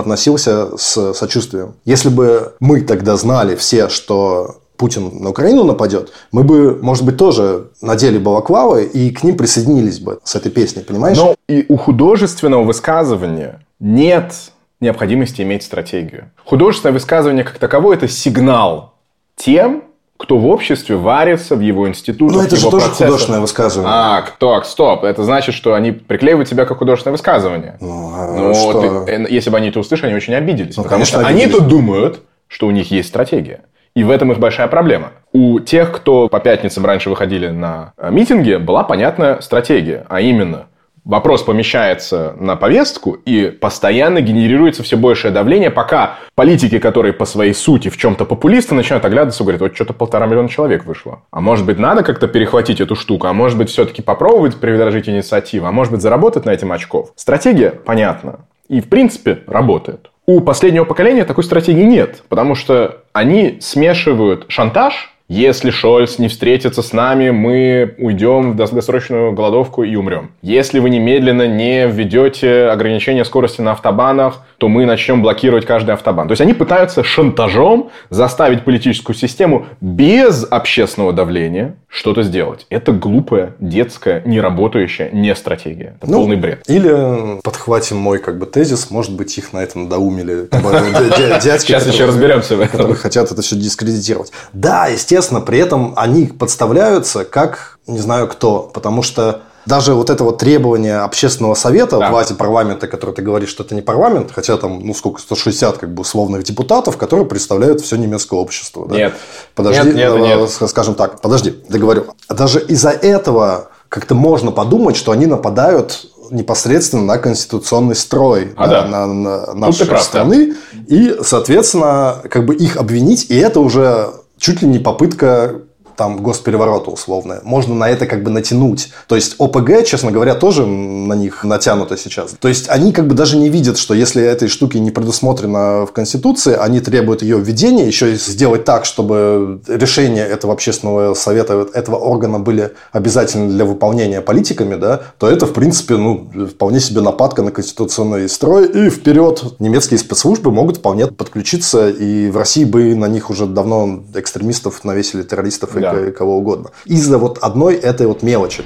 относился с сочувствием. Если бы мы тогда знали все, что Путин на Украину нападет, мы бы, может быть, тоже надели балаклавы и к ним присоединились бы с этой песней, понимаешь? Но и у художественного высказывания нет необходимости иметь стратегию. Художественное высказывание как таковое – это сигнал тем, кто в обществе варится в его институтах, Ну, это же тоже процессах. художественное высказывание. А, так, стоп. Это значит, что они приклеивают тебя как художественное высказывание. Ну, а ну что? Ты, э, если бы они это услышали, они очень обиделись. Ну, потому конечно, что они тут думают, что у них есть стратегия. И в этом их большая проблема. У тех, кто по пятницам раньше выходили на э, митинги, была понятная стратегия. А именно – вопрос помещается на повестку и постоянно генерируется все большее давление, пока политики, которые по своей сути в чем-то популисты, начинают оглядываться и говорят, вот что-то полтора миллиона человек вышло. А может быть, надо как-то перехватить эту штуку, а может быть, все-таки попробовать предложить инициативу, а может быть, заработать на этим очков. Стратегия понятна. И, в принципе, работает. У последнего поколения такой стратегии нет, потому что они смешивают шантаж если Шольц не встретится с нами, мы уйдем в долгосрочную голодовку и умрем. Если вы немедленно не введете ограничение скорости на автобанах, то мы начнем блокировать каждый автобан. То есть они пытаются шантажом заставить политическую систему без общественного давления что-то сделать. Это глупая, детская, неработающая не стратегия. Это ну, полный бред. Или подхватим мой как бы тезис, может быть, их на это надоумили дядьки. Сейчас еще разберемся в этом. Которые хотят это все дискредитировать. Да, естественно, при этом они подставляются как не знаю кто, потому что даже вот это вот требование общественного совета, да. власти парламента, который ты говоришь, что это не парламент, хотя там, ну сколько, 160 как бы условных депутатов, которые представляют все немецкое общество. Да? Нет. Подожди, нет, нет, э, нет. скажем так, подожди, договорю. Даже из-за этого как-то можно подумать, что они нападают непосредственно на конституционный строй а, да, да. на, на нашей прав, страны. Да. И, соответственно, как бы их обвинить, и это уже чуть ли не попытка там госпереворота условное. Можно на это как бы натянуть. То есть ОПГ, честно говоря, тоже на них натянуто сейчас. То есть они как бы даже не видят, что если этой штуки не предусмотрено в Конституции, они требуют ее введения, еще и сделать так, чтобы решения этого общественного совета, этого органа были обязательны для выполнения политиками, да, то это, в принципе, ну, вполне себе нападка на конституционный строй. И вперед немецкие спецслужбы могут вполне подключиться, и в России бы на них уже давно экстремистов навесили террористов и. Кого угодно. Из-за вот одной этой вот мелочи.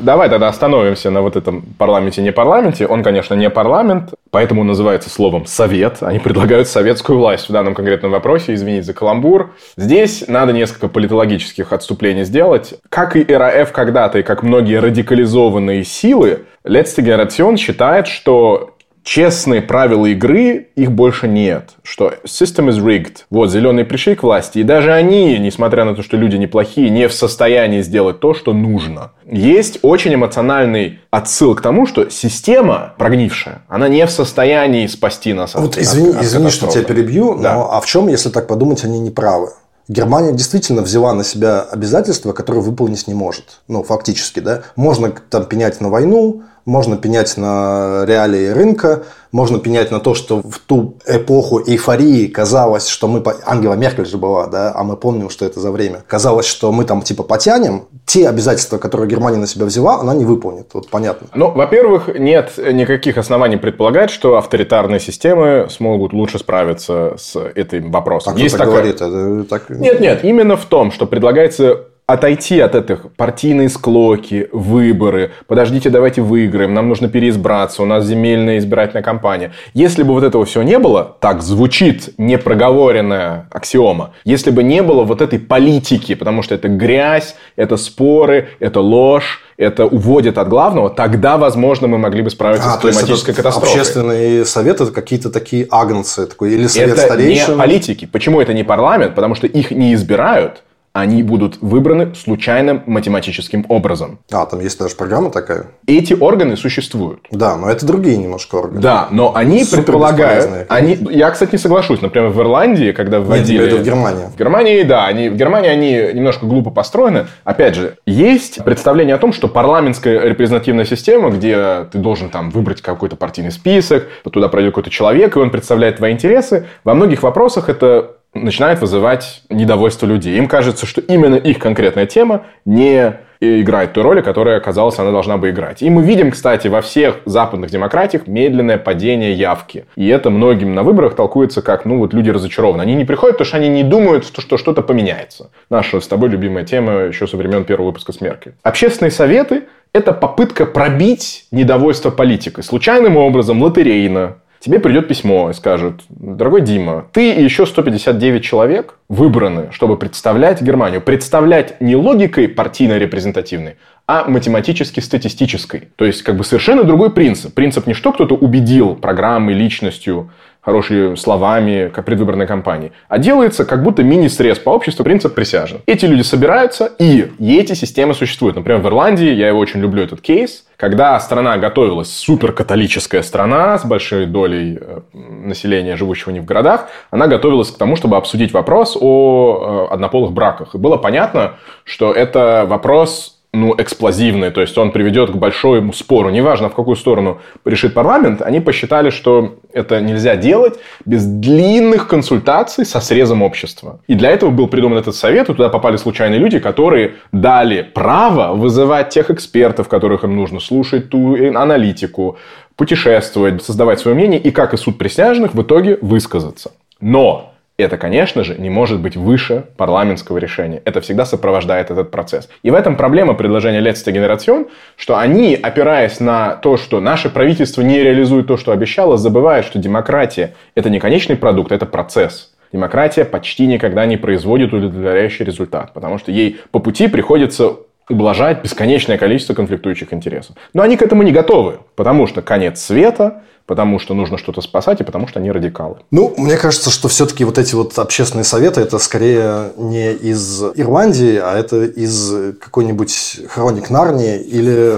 Давай тогда остановимся на вот этом парламенте, не парламенте. Он, конечно, не парламент, поэтому называется словом «совет». Они предлагают советскую власть в данном конкретном вопросе. Извините за каламбур. Здесь надо несколько политологических отступлений сделать. Как и РАФ когда-то, и как многие радикализованные силы, Letzte Generation считает, что честные правила игры, их больше нет. Что system is rigged. Вот, зеленые пришли к власти, и даже они, несмотря на то, что люди неплохие, не в состоянии сделать то, что нужно. Есть очень эмоциональный отсыл к тому, что система прогнившая, она не в состоянии спасти нас от Вот извини, от, извини что тебя перебью, да. но а в чем, если так подумать, они не правы? Германия действительно взяла на себя обязательства, которые выполнить не может. Ну, фактически, да. Можно там пенять на войну, можно пенять на реалии рынка, можно пенять на то, что в ту эпоху эйфории казалось, что мы... Ангела Меркель же была, да, а мы помним, что это за время. Казалось, что мы там типа потянем. Те обязательства, которые Германия на себя взяла, она не выполнит. Вот понятно. Ну, во-первых, нет никаких оснований предполагать, что авторитарные системы смогут лучше справиться с этим вопросом. А Есть кто так такая... говорит? Это так... Нет, нет, именно в том, что предлагается отойти от этих партийные склоки, выборы, подождите, давайте выиграем, нам нужно переизбраться, у нас земельная избирательная кампания. Если бы вот этого всего не было, так звучит непроговоренная аксиома, если бы не было вот этой политики, потому что это грязь, это споры, это ложь, это уводит от главного, тогда, возможно, мы могли бы справиться а, с климатической катастрофой. Общественные советы это какие-то такие агнцы, такой, или совет это старейшин. не политики. Почему это не парламент? Потому что их не избирают, они будут выбраны случайным математическим образом. А, там есть даже программа такая? Эти органы существуют. Да, но это другие немножко органы. Да, но они Супер предполагают... Они, я, кстати, не соглашусь. Например, в Ирландии, когда вводили... Нет, в Германии. В Германии, да. Они, в Германии они немножко глупо построены. Опять же, есть представление о том, что парламентская репрезентативная система, где ты должен там выбрать какой-то партийный список, туда пройдет какой-то человек, и он представляет твои интересы. Во многих вопросах это начинает вызывать недовольство людей. Им кажется, что именно их конкретная тема не играет ту роль, которая, казалось, она должна бы играть. И мы видим, кстати, во всех западных демократиях медленное падение явки. И это многим на выборах толкуется как, ну, вот люди разочарованы. Они не приходят, потому что они не думают, что что-то поменяется. Наша с тобой любимая тема еще со времен первого выпуска с Меркель. Общественные советы – это попытка пробить недовольство политикой. Случайным образом, лотерейно, тебе придет письмо и скажут, дорогой Дима, ты и еще 159 человек выбраны, чтобы представлять Германию. Представлять не логикой партийно-репрезентативной, а математически-статистической. То есть, как бы совершенно другой принцип. Принцип не что кто-то убедил программой, личностью, хорошими словами как предвыборной кампании, а делается как будто мини-срез по обществу принцип присяжен. Эти люди собираются, и, эти системы существуют. Например, в Ирландии, я его очень люблю, этот кейс, когда страна готовилась, суперкатолическая страна с большой долей э, населения, живущего не в городах, она готовилась к тому, чтобы обсудить вопрос о э, однополых браках. И было понятно, что это вопрос ну, эксплозивный, то есть он приведет к большому спору. Неважно, в какую сторону решит парламент, они посчитали, что это нельзя делать без длинных консультаций со срезом общества. И для этого был придуман этот совет, и туда попали случайные люди, которые дали право вызывать тех экспертов, которых им нужно слушать, ту аналитику, путешествовать, создавать свое мнение, и как и суд присяжных в итоге высказаться. Но это, конечно же, не может быть выше парламентского решения. Это всегда сопровождает этот процесс. И в этом проблема предложения Letzte Generation, что они, опираясь на то, что наше правительство не реализует то, что обещало, забывают, что демократия – это не конечный продукт, это процесс. Демократия почти никогда не производит удовлетворяющий результат, потому что ей по пути приходится ублажать бесконечное количество конфликтующих интересов. Но они к этому не готовы, потому что конец света, потому что нужно что-то спасать и потому что они радикалы. Ну, мне кажется, что все-таки вот эти вот общественные советы это скорее не из Ирландии, а это из какой-нибудь хроник Нарнии или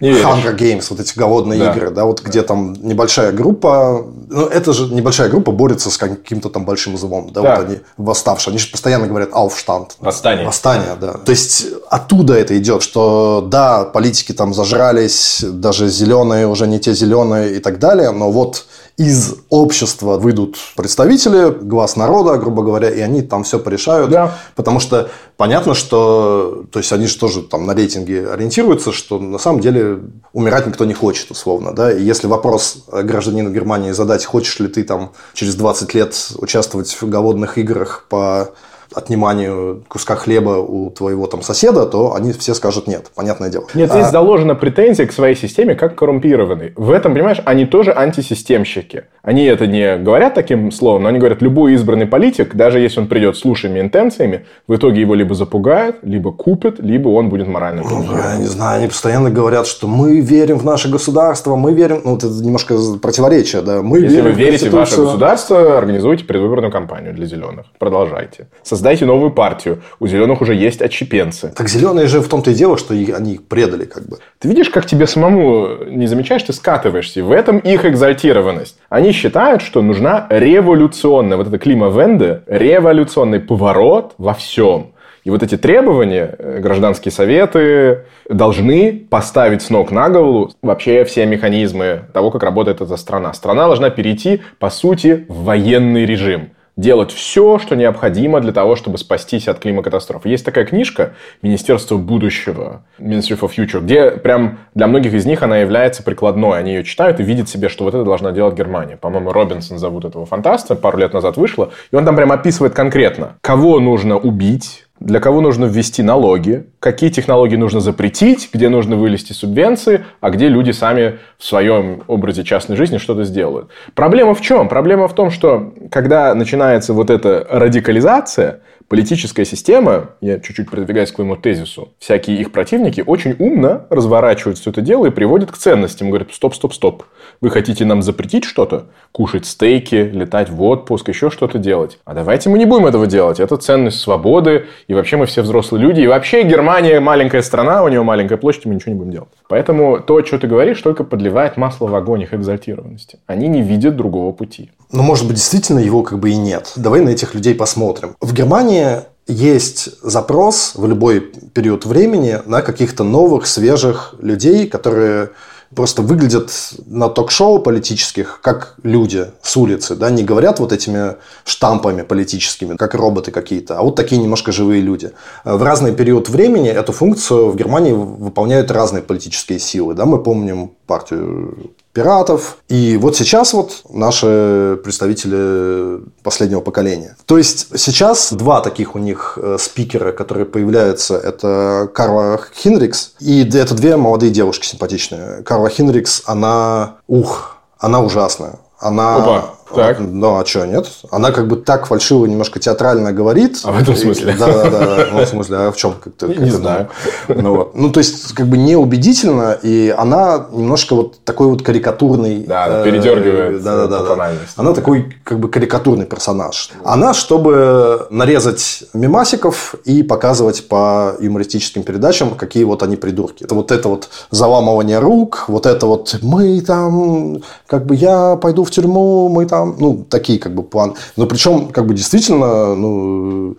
Hunger Games, вот эти голодные да. игры, да, вот где там небольшая группа, ну, это же небольшая группа борется с каким-то там большим злом, да, да. вот они восставшие, они же постоянно говорят «Aufstand». Восстание. Восстание, да. То есть, оттуда это идет, что, да, политики там зажрались, даже зеленые уже не те зеленые и так далее, но вот из общества выйдут представители, глаз народа, грубо говоря, и они там все порешают. Да. Потому что понятно, что то есть они же тоже там на рейтинге ориентируются, что на самом деле умирать никто не хочет, условно. Да? И если вопрос гражданину Германии задать, хочешь ли ты там через 20 лет участвовать в голодных играх по отниманию куска хлеба у твоего там соседа, то они все скажут нет, понятное дело. Нет, здесь а... заложена претензия к своей системе как коррумпированной. В этом, понимаешь, они тоже антисистемщики. Они это не говорят таким словом, но они говорят, любой избранный политик, даже если он придет с лучшими интенциями, в итоге его либо запугают, либо купят, либо он будет морально ну, Я не знаю, они постоянно говорят, что мы верим в наше государство, мы верим... Ну, это немножко противоречие, да. Мы если вы верите в ваше государство, организуйте предвыборную кампанию для зеленых. Продолжайте. Создайте новую партию. У зеленых уже есть отщепенцы. Так зеленые же в том-то и дело, что они их предали как бы. Ты видишь, как тебе самому не замечаешь, ты скатываешься. В этом их экзальтированность. Они считают, что нужна революционная, вот это клима Венде, революционный поворот во всем. И вот эти требования, э, гражданские советы должны поставить с ног на голову вообще все механизмы того, как работает эта страна. Страна должна перейти, по сути, в военный режим делать все, что необходимо для того, чтобы спастись от климакатастрофы. Есть такая книжка «Министерство будущего», Ministry of Future, где прям для многих из них она является прикладной. Они ее читают и видят себе, что вот это должна делать Германия. По-моему, Робинсон зовут этого фантаста, пару лет назад вышло. И он там прям описывает конкретно, кого нужно убить, для кого нужно ввести налоги, какие технологии нужно запретить, где нужно вылезти субвенции, а где люди сами в своем образе частной жизни что-то сделают. Проблема в чем? Проблема в том, что когда начинается вот эта радикализация, политическая система, я чуть-чуть продвигаюсь к твоему тезису, всякие их противники очень умно разворачивают все это дело и приводят к ценностям. Говорят, стоп, стоп, стоп. Вы хотите нам запретить что-то? Кушать стейки, летать в отпуск, еще что-то делать. А давайте мы не будем этого делать. Это ценность свободы. И вообще мы все взрослые люди. И вообще Германия маленькая страна, у нее маленькая площадь, мы ничего не будем делать. Поэтому то, что ты говоришь, только подливает масло в огонь их экзальтированности. Они не видят другого пути. Но, может быть, действительно его как бы и нет. Давай на этих людей посмотрим. В Германии есть запрос в любой период времени на каких-то новых, свежих людей, которые просто выглядят на ток-шоу политических как люди с улицы, да, не говорят вот этими штампами политическими, как роботы какие-то, а вот такие немножко живые люди. В разный период времени эту функцию в Германии выполняют разные политические силы, да, мы помним партию пиратов. И вот сейчас вот наши представители последнего поколения. То есть сейчас два таких у них э, спикера, которые появляются, это Карла Хинрикс и это две молодые девушки симпатичные. Карла Хинрикс, она, ух, она ужасная. Она, Опа. Так. Ну, а что, нет? Она как бы так фальшиво, немножко театрально говорит. А в этом смысле? Да, да, да. Ну, в смысле, а в чем? Как -то, не знаю. Ну, вот. ну, то есть, как бы неубедительно, и она немножко вот такой вот карикатурный... Да, э, передергивает да, да, да. Она такой как бы карикатурный персонаж. Она, чтобы нарезать мемасиков и показывать по юмористическим передачам, какие вот они придурки. Это вот это вот заламывание рук, вот это вот мы там, как бы я пойду в тюрьму, мы там, ну, такие как бы планы. Но причем, как бы действительно, ну,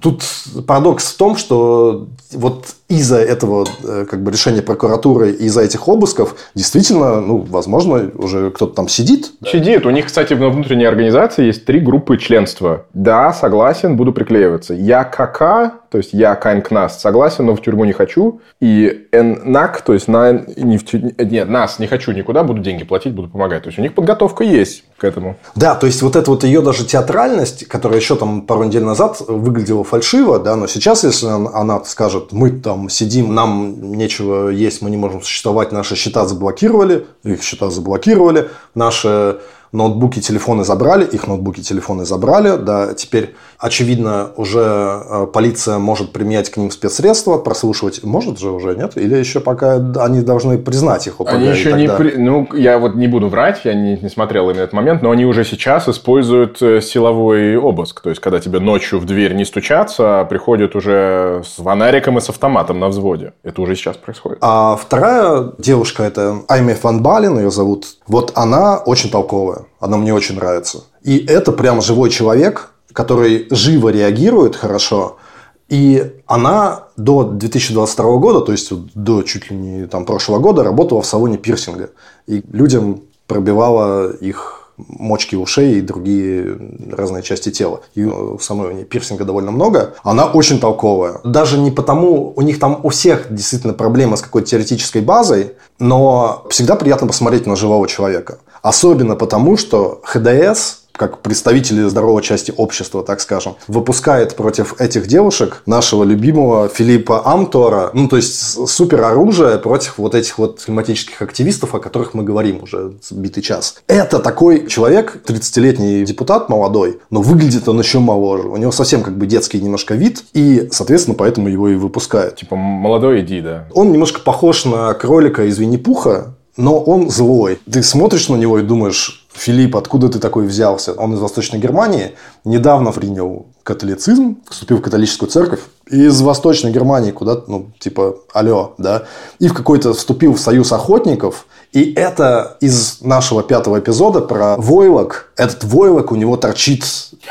тут парадокс в том, что вот из-за этого э, как бы, решения прокуратуры, из-за этих обысков, действительно, ну, возможно, уже кто-то там сидит. Сидит. У них, кстати, в внутренней организации есть три группы членства. Да, согласен, буду приклеиваться. Я КК, то есть я Кайн Кнас, согласен, но в тюрьму не хочу. И ННАК, то есть на, не в тюрьму, нет, нас не хочу никуда, буду деньги платить, буду помогать. То есть у них подготовка есть к этому. Да, то есть вот эта вот ее даже театральность, которая еще там пару недель назад выглядела фальшиво, да, но сейчас, если она скажет, мы там там сидим, нам нечего есть, мы не можем существовать, наши счета заблокировали, их счета заблокировали, наши ноутбуки, телефоны забрали, их ноутбуки, телефоны забрали, да, теперь очевидно, уже э, полиция может применять к ним спецсредства, прослушивать может же уже, нет? Или еще пока они должны признать их ОПГ? Они еще не... При... Ну, я вот не буду врать, я не, не смотрел именно этот момент, но они уже сейчас используют э, силовой обыск. То есть, когда тебе ночью в дверь не стучатся, а приходят уже с фонариком и с автоматом на взводе. Это уже сейчас происходит. А вторая девушка, это Айме Фан Балин, ее зовут. Вот она очень толковая. Она мне очень нравится. И это прям живой человек, который живо реагирует хорошо, и она до 2022 года, то есть до чуть ли не там, прошлого года, работала в салоне пирсинга. И людям пробивала их мочки ушей и другие разные части тела. И у самой у нее пирсинга довольно много. Она очень толковая. Даже не потому, у них там у всех действительно проблемы с какой-то теоретической базой, но всегда приятно посмотреть на живого человека. Особенно потому, что ХДС как представители здоровой части общества, так скажем, выпускает против этих девушек нашего любимого Филиппа Амтора, ну, то есть супероружие против вот этих вот климатических активистов, о которых мы говорим уже битый час. Это такой человек, 30-летний депутат молодой, но выглядит он еще моложе. У него совсем как бы детский немножко вид, и, соответственно, поэтому его и выпускают. Типа молодой иди, да. Он немножко похож на кролика из Винни-Пуха, но он злой. Ты смотришь на него и думаешь, Филипп, откуда ты такой взялся? Он из Восточной Германии, недавно принял католицизм, вступил в католическую церковь, из Восточной Германии куда-то, ну, типа, алло, да, и в какой-то вступил в союз охотников, и это из нашего пятого эпизода про войлок. Этот войлок у него торчит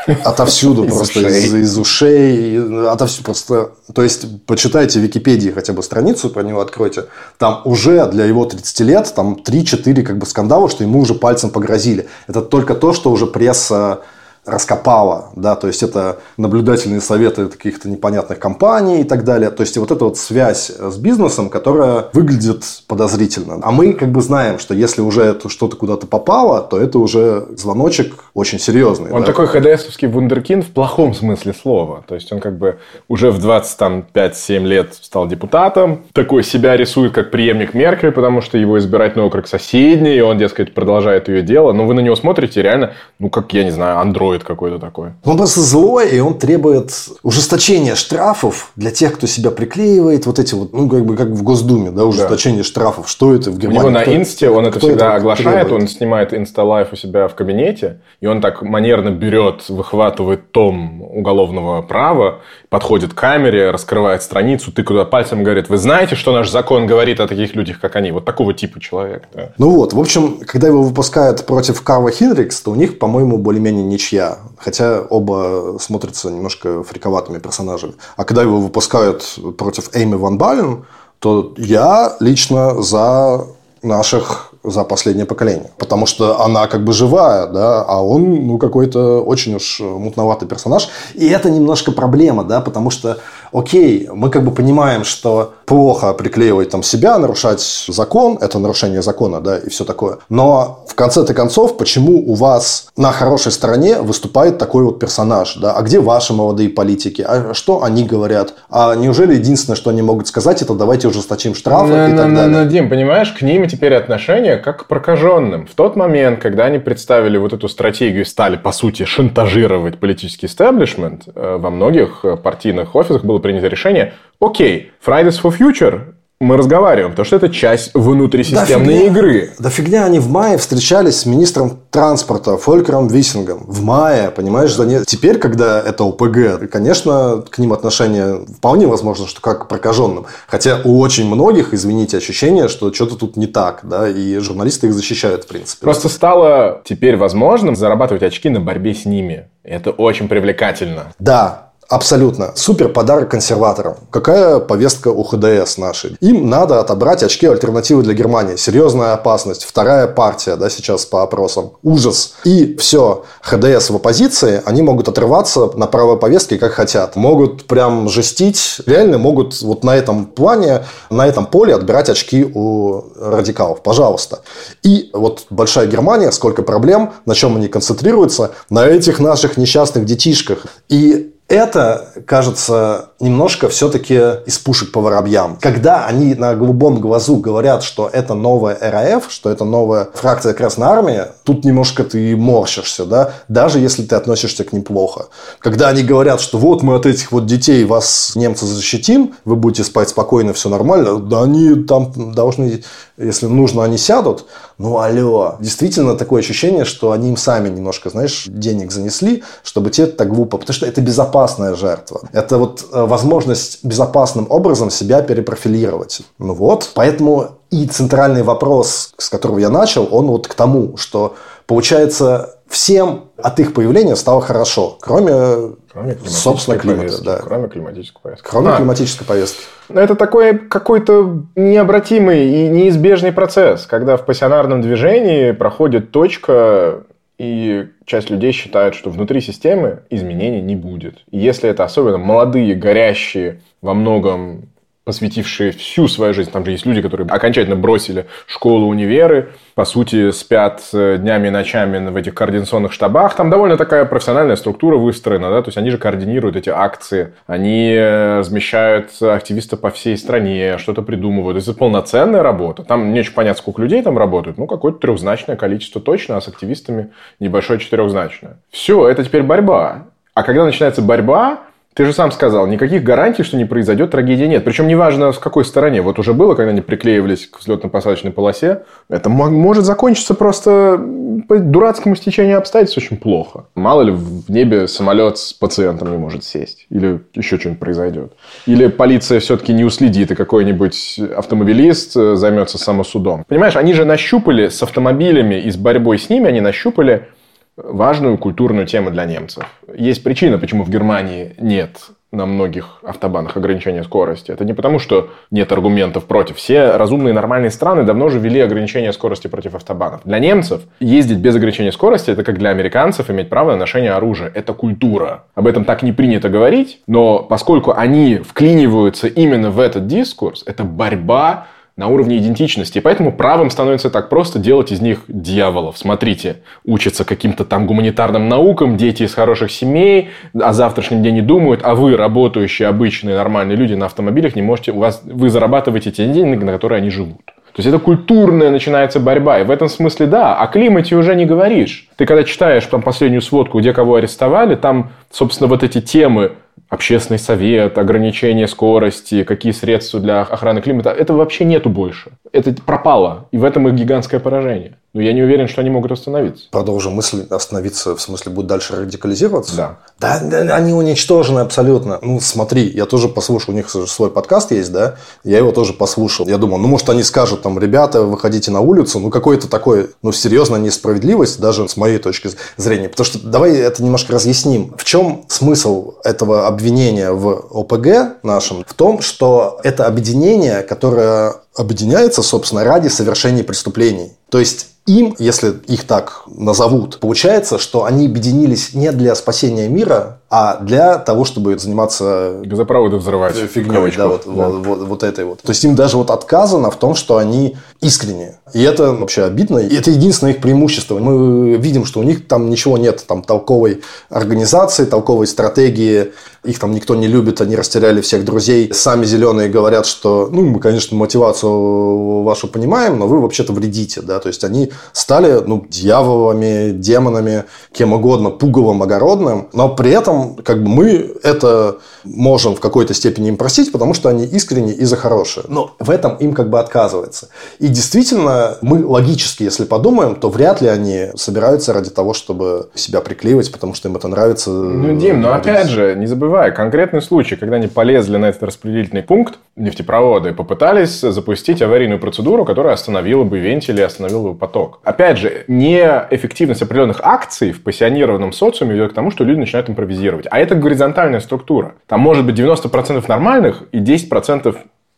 отовсюду, (laughs) просто из ушей, отовсюду просто. То есть, почитайте в Википедии хотя бы страницу про него откройте. Там уже для его 30 лет, там 3-4 как бы скандала, что ему уже пальцем погрозили. Это только то, что уже пресса раскопала, да, то есть это наблюдательные советы каких-то непонятных компаний и так далее. То есть вот эта вот связь с бизнесом, которая выглядит подозрительно. А мы как бы знаем, что если уже это что-то куда-то попало, то это уже звоночек очень серьезный. Он да? такой ХДСовский вундеркин в плохом смысле слова. То есть он как бы уже в 25-7 лет стал депутатом, такой себя рисует как преемник Меркель, потому что его избирательный округ соседний, и он, дескать, продолжает ее дело. Но вы на него смотрите реально, ну как, я не знаю, андроид андроид какой-то такой. Он просто злой, и он требует ужесточения штрафов для тех, кто себя приклеивает. Вот эти вот, ну, как бы как в Госдуме, да, ужесточение да. штрафов. Что это в Германии? У него на инсте он это всегда это оглашает, требует? он снимает инста-live у себя в кабинете, и он так манерно берет, выхватывает том уголовного права, подходит к камере, раскрывает страницу, тыкает пальцем и говорит, вы знаете, что наш закон говорит о таких людях, как они? Вот такого типа человек. Да. Ну вот, в общем, когда его выпускают против Карла Хинрикс, то у них, по-моему, более-менее ничья я. Хотя оба смотрятся немножко фриковатыми персонажами. А когда его выпускают против Эйми Ван Бален, то я лично за наших за последнее поколение. Потому что она как бы живая, да, а он, ну, какой-то очень уж мутноватый персонаж. И это немножко проблема, да, потому что, окей, мы как бы понимаем, что плохо приклеивать там себя, нарушать закон, это нарушение закона, да, и все такое. Но в конце-то концов, почему у вас на хорошей стороне выступает такой вот персонаж, да, а где ваши молодые политики, а что они говорят, а неужели единственное, что они могут сказать, это давайте ужесточим штрафы но, и но, так но, далее. Но, Дим, понимаешь, к ним теперь отношение как к прокаженным. В тот момент, когда они представили вот эту стратегию и стали, по сути, шантажировать политический истеблишмент, э, во многих э, партийных офисах было принято решение, окей, Fridays for Future мы разговариваем, потому что это часть внутрисистемной да игры. Да фигня, они в мае встречались с министром транспорта Фолькером Виссингом. В мае, понимаешь, за не... теперь, когда это ОПГ, конечно, к ним отношение вполне возможно, что как к прокаженным. Хотя у очень многих, извините, ощущение, что что-то тут не так, да, и журналисты их защищают, в принципе. Просто стало теперь возможным зарабатывать очки на борьбе с ними. Это очень привлекательно. Да, Абсолютно. Супер подарок консерваторам. Какая повестка у ХДС нашей? Им надо отобрать очки альтернативы для Германии. Серьезная опасность. Вторая партия, да, сейчас по опросам. Ужас. И все. ХДС в оппозиции, они могут отрываться на правой повестке как хотят. Могут прям жестить. Реально могут вот на этом плане, на этом поле отбирать очки у радикалов. Пожалуйста. И вот большая Германия, сколько проблем, на чем они концентрируются? На этих наших несчастных детишках. И это, кажется, немножко все-таки из пушек по воробьям. Когда они на голубом глазу говорят, что это новая РАФ, что это новая фракция Красной Армии, тут немножко ты морщишься, да, даже если ты относишься к ним плохо. Когда они говорят, что вот мы от этих вот детей вас, немцы, защитим, вы будете спать спокойно, все нормально, да они там должны, если нужно, они сядут, ну алло. Действительно такое ощущение, что они им сами немножко, знаешь, денег занесли, чтобы те так глупо, потому что это безопасная жертва. Это вот э, возможность безопасным образом себя перепрофилировать. Ну вот, поэтому и центральный вопрос, с которого я начал, он вот к тому, что получается всем от их появления стало хорошо, кроме, кроме собственно, климата. Повестки, да. Кроме климатической повестки. Кроме а, климатической повестки. Это такой какой-то необратимый и неизбежный процесс, когда в пассионарном движении проходит точка, и часть людей считает, что внутри системы изменений не будет. И если это особенно молодые, горящие, во многом посвятившие всю свою жизнь. Там же есть люди, которые окончательно бросили школу, универы, по сути, спят э, днями и ночами в этих координационных штабах. Там довольно такая профессиональная структура выстроена, да, то есть они же координируют эти акции, они э, размещают активистов по всей стране, что-то придумывают. Это полноценная работа. Там не очень понятно, сколько людей там работают, ну, какое-то трехзначное количество точно, а с активистами небольшое четырехзначное. Все, это теперь борьба. А когда начинается борьба, ты же сам сказал, никаких гарантий, что не произойдет трагедия нет. Причем неважно, с какой стороне. Вот уже было, когда они приклеивались к взлетно-посадочной полосе. Это может закончиться просто по дурацкому стечению обстоятельств очень плохо. Мало ли в небе самолет с пациентом не может сесть. Или еще что-нибудь произойдет. Или полиция все-таки не уследит, и какой-нибудь автомобилист э, займется самосудом. Понимаешь, они же нащупали с автомобилями и с борьбой с ними, они нащупали важную культурную тему для немцев. Есть причина, почему в Германии нет на многих автобанах ограничения скорости. Это не потому, что нет аргументов против. Все разумные нормальные страны давно уже ввели ограничения скорости против автобанов. Для немцев ездить без ограничения скорости – это как для американцев иметь право на ношение оружия. Это культура. Об этом так не принято говорить, но поскольку они вклиниваются именно в этот дискурс, это борьба на уровне идентичности. И поэтому правым становится так просто делать из них дьяволов. Смотрите, учатся каким-то там гуманитарным наукам, дети из хороших семей, о завтрашнем дне не думают, а вы, работающие обычные нормальные люди на автомобилях, не можете, у вас, вы зарабатываете те деньги, на которые они живут. То есть это культурная начинается борьба. И в этом смысле, да, о климате уже не говоришь. Ты когда читаешь там последнюю сводку, где кого арестовали, там, собственно, вот эти темы общественный совет, ограничение скорости, какие средства для охраны климата, этого вообще нету больше. Это пропало. И в этом их гигантское поражение. Но я не уверен, что они могут остановиться. Продолжим мысль остановиться, в смысле, будет дальше радикализироваться? Да. Да, да они уничтожены абсолютно. Ну, смотри, я тоже послушал, у них свой подкаст есть, да, я его тоже послушал. Я думал, ну, может, они скажут, там, ребята, выходите на улицу, ну, какой-то такой, ну, серьезная несправедливость, даже с моей точки зрения. Потому что давай это немножко разъясним. В чем смысл этого обвинения в ОПГ нашем? В том, что это объединение, которое объединяется, собственно, ради совершения преступлений. То есть им, если их так назовут, получается, что они объединились не для спасения мира, а для того, чтобы заниматься... Газопроводы взрывать. Фигней, да, вот, да. Вот, вот, вот этой вот. То есть им даже вот отказано в том, что они искренние. И это вообще обидно. И это единственное их преимущество. Мы видим, что у них там ничего нет, там толковой организации, толковой стратегии. Их там никто не любит, они растеряли всех друзей. Сами зеленые говорят, что, ну, мы, конечно, мотивацию вашу понимаем, но вы вообще-то вредите, да. То есть они стали, ну, дьяволами, демонами, кем угодно, пуговым, огородным, но при этом как бы мы это можем в какой-то степени им простить, потому что они искренне и за хорошее. Но в этом им как бы отказывается. И действительно, мы логически, если подумаем, то вряд ли они собираются ради того, чтобы себя приклеивать, потому что им это нравится. Ну, Дим, но опять же, не забывай, конкретный случай, когда они полезли на этот распределительный пункт, нефтепроводы, попытались запустить аварийную процедуру, которая остановила бы вентиль и остановила бы поток. Опять же, неэффективность определенных акций в пассионированном социуме ведет к тому, что люди начинают импровизировать анализировать. А это горизонтальная структура. Там может быть 90% нормальных и 10%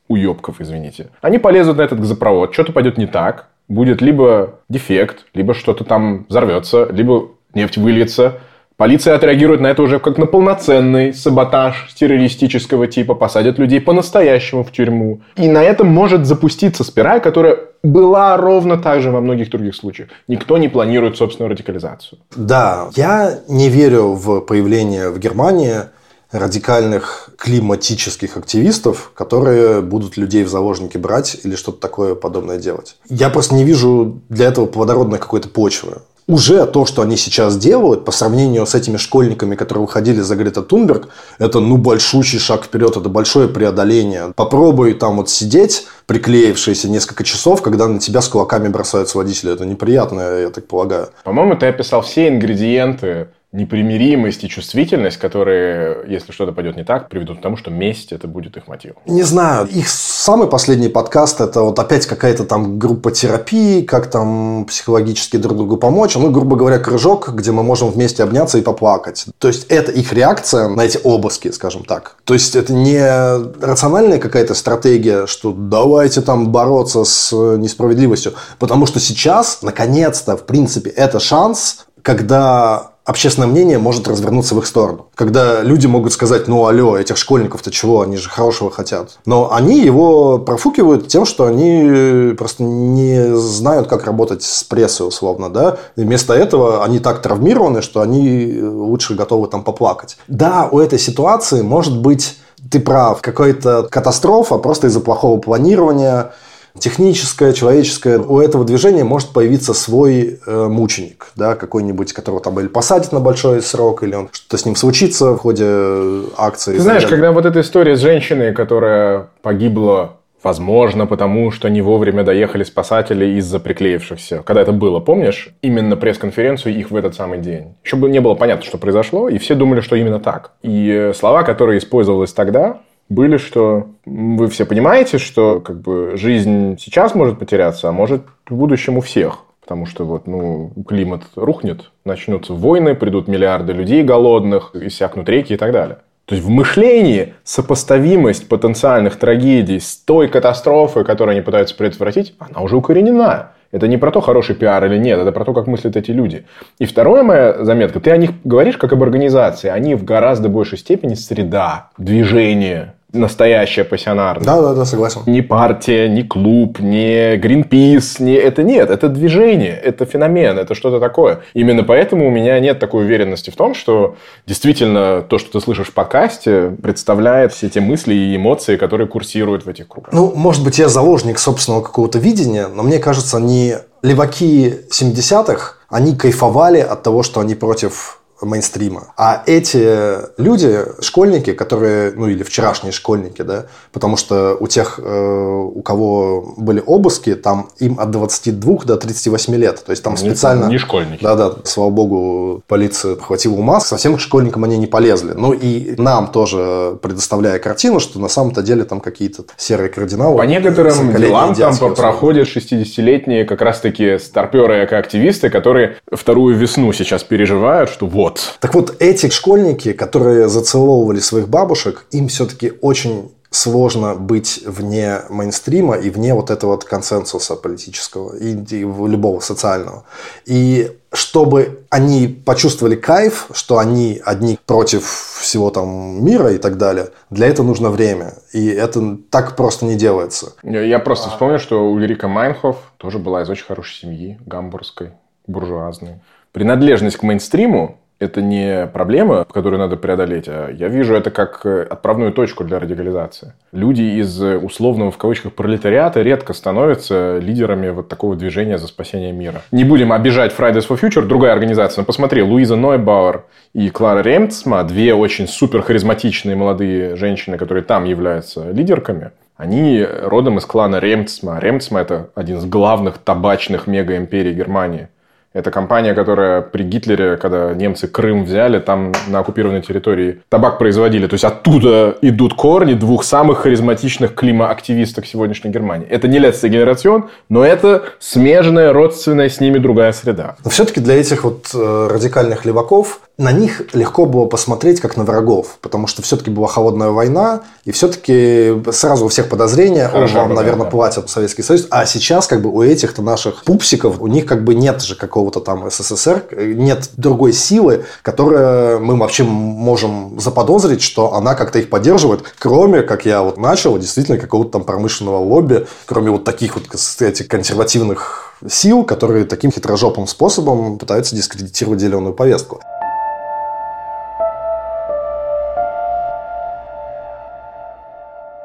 уебков, извините. Они полезут на этот газопровод, что-то пойдет не так, будет либо дефект, либо что-то там взорвется, либо нефть выльется, Полиция отреагирует на это уже как на полноценный саботаж террористического типа, посадят людей по-настоящему в тюрьму. И на этом может запуститься спираль, которая была ровно так же во многих других случаях. Никто не планирует собственную радикализацию. Да, я не верю в появление в Германии радикальных климатических активистов, которые будут людей в заложники брать или что-то такое подобное делать. Я просто не вижу для этого плодородной какой-то почвы уже то, что они сейчас делают, по сравнению с этими школьниками, которые выходили за Грета Тунберг, это ну большущий шаг вперед, это большое преодоление. Попробуй там вот сидеть, приклеившиеся несколько часов, когда на тебя с кулаками бросаются водители. Это неприятно, я так полагаю. По-моему, ты описал все ингредиенты непримиримость и чувствительность, которые, если что-то пойдет не так, приведут к тому, что месть это будет их мотив. Не знаю. Их самый последний подкаст это вот опять какая-то там группа терапии, как там психологически друг другу помочь. Ну, грубо говоря, кружок, где мы можем вместе обняться и поплакать. То есть это их реакция на эти обыски, скажем так. То есть это не рациональная какая-то стратегия, что давайте там бороться с несправедливостью. Потому что сейчас, наконец-то, в принципе, это шанс, когда общественное мнение может развернуться в их сторону. Когда люди могут сказать, ну, алло, этих школьников-то чего, они же хорошего хотят. Но они его профукивают тем, что они просто не знают, как работать с прессой, условно, да. И вместо этого они так травмированы, что они лучше готовы там поплакать. Да, у этой ситуации может быть ты прав, какая-то катастрофа просто из-за плохого планирования, техническое, человеческое. У этого движения может появиться свой э, мученик, да, какой-нибудь, которого там или посадят на большой срок, или он что-то с ним случится в ходе акции. Ты знаешь, когда вот эта история с женщиной, которая погибла Возможно, потому что не вовремя доехали спасатели из-за приклеившихся. Когда это было, помнишь? Именно пресс-конференцию их в этот самый день. Еще бы не было понятно, что произошло, и все думали, что именно так. И слова, которые использовались тогда, были, что вы все понимаете, что как бы жизнь сейчас может потеряться, а может в будущем у всех. Потому что вот, ну, климат рухнет, начнутся войны, придут миллиарды людей голодных, иссякнут реки и так далее. То есть в мышлении сопоставимость потенциальных трагедий с той катастрофой, которую они пытаются предотвратить, она уже укоренена. Это не про то, хороший пиар или нет, это про то, как мыслят эти люди. И вторая моя заметка, ты о них говоришь как об организации, они в гораздо большей степени среда, движение, настоящая пассионарная. Да, да, да, согласен. Не партия, не клуб, не Greenpeace, не это нет, это движение, это феномен, это что-то такое. Именно поэтому у меня нет такой уверенности в том, что действительно то, что ты слышишь в подкасте, представляет все те мысли и эмоции, которые курсируют в этих кругах. Ну, может быть, я заложник собственного какого-то видения, но мне кажется, они леваки 70-х, они кайфовали от того, что они против мейнстрима. А эти люди, школьники, которые, ну или вчерашние школьники, да, потому что у тех, э, у кого были обыски, там им от 22 до 38 лет. То есть там специально... Не школьники. Да-да, слава богу, полиция хватила ума, совсем к школьникам они не полезли. Ну и нам тоже предоставляя картину, что на самом-то деле там какие-то серые кардиналы. По некоторым делам там проходят 60-летние как раз-таки старперы активисты, которые вторую весну сейчас переживают, что вот, вот. Так вот, эти школьники, которые зацеловывали своих бабушек, им все-таки очень сложно быть вне мейнстрима и вне вот этого вот консенсуса политического и, и любого социального. И чтобы они почувствовали кайф, что они одни против всего там мира и так далее, для этого нужно время. И это так просто не делается. Я просто вспомнил, что Ульрика Майнхоф тоже была из очень хорошей семьи, гамбургской, буржуазной. Принадлежность к мейнстриму это не проблема, которую надо преодолеть, а я вижу это как э, отправную точку для радикализации. Люди из э, условного в кавычках пролетариата редко становятся лидерами вот такого движения за спасение мира. Не будем обижать Fridays for Future, другая организация, но посмотри, Луиза Нойбауэр и Клара Ремцма, две очень супер харизматичные молодые женщины, которые там являются лидерками, они родом из клана Ремцма. Ремцма – это один из главных табачных мегаимперий Германии. Это компания, которая при Гитлере, когда немцы Крым взяли, там на оккупированной территории табак производили. То есть оттуда идут корни двух самых харизматичных климоактивисток сегодняшней Германии. Это не Летция Генерацион, но это смежная, родственная с ними другая среда. Но все-таки для этих вот э, радикальных леваков на них легко было посмотреть как на врагов, потому что все-таки была холодная война, и все-таки сразу у всех подозрения, он вам, наверное, да. платят Советский Союз. А сейчас как бы у этих-то наших пупсиков, у них как бы нет же какого-то там СССР, нет другой силы, которая мы вообще можем заподозрить, что она как-то их поддерживает, кроме, как я вот начал, действительно какого-то там промышленного лобби, кроме вот таких вот, кстати, консервативных сил, которые таким хитрожопым способом пытаются дискредитировать зеленую повестку.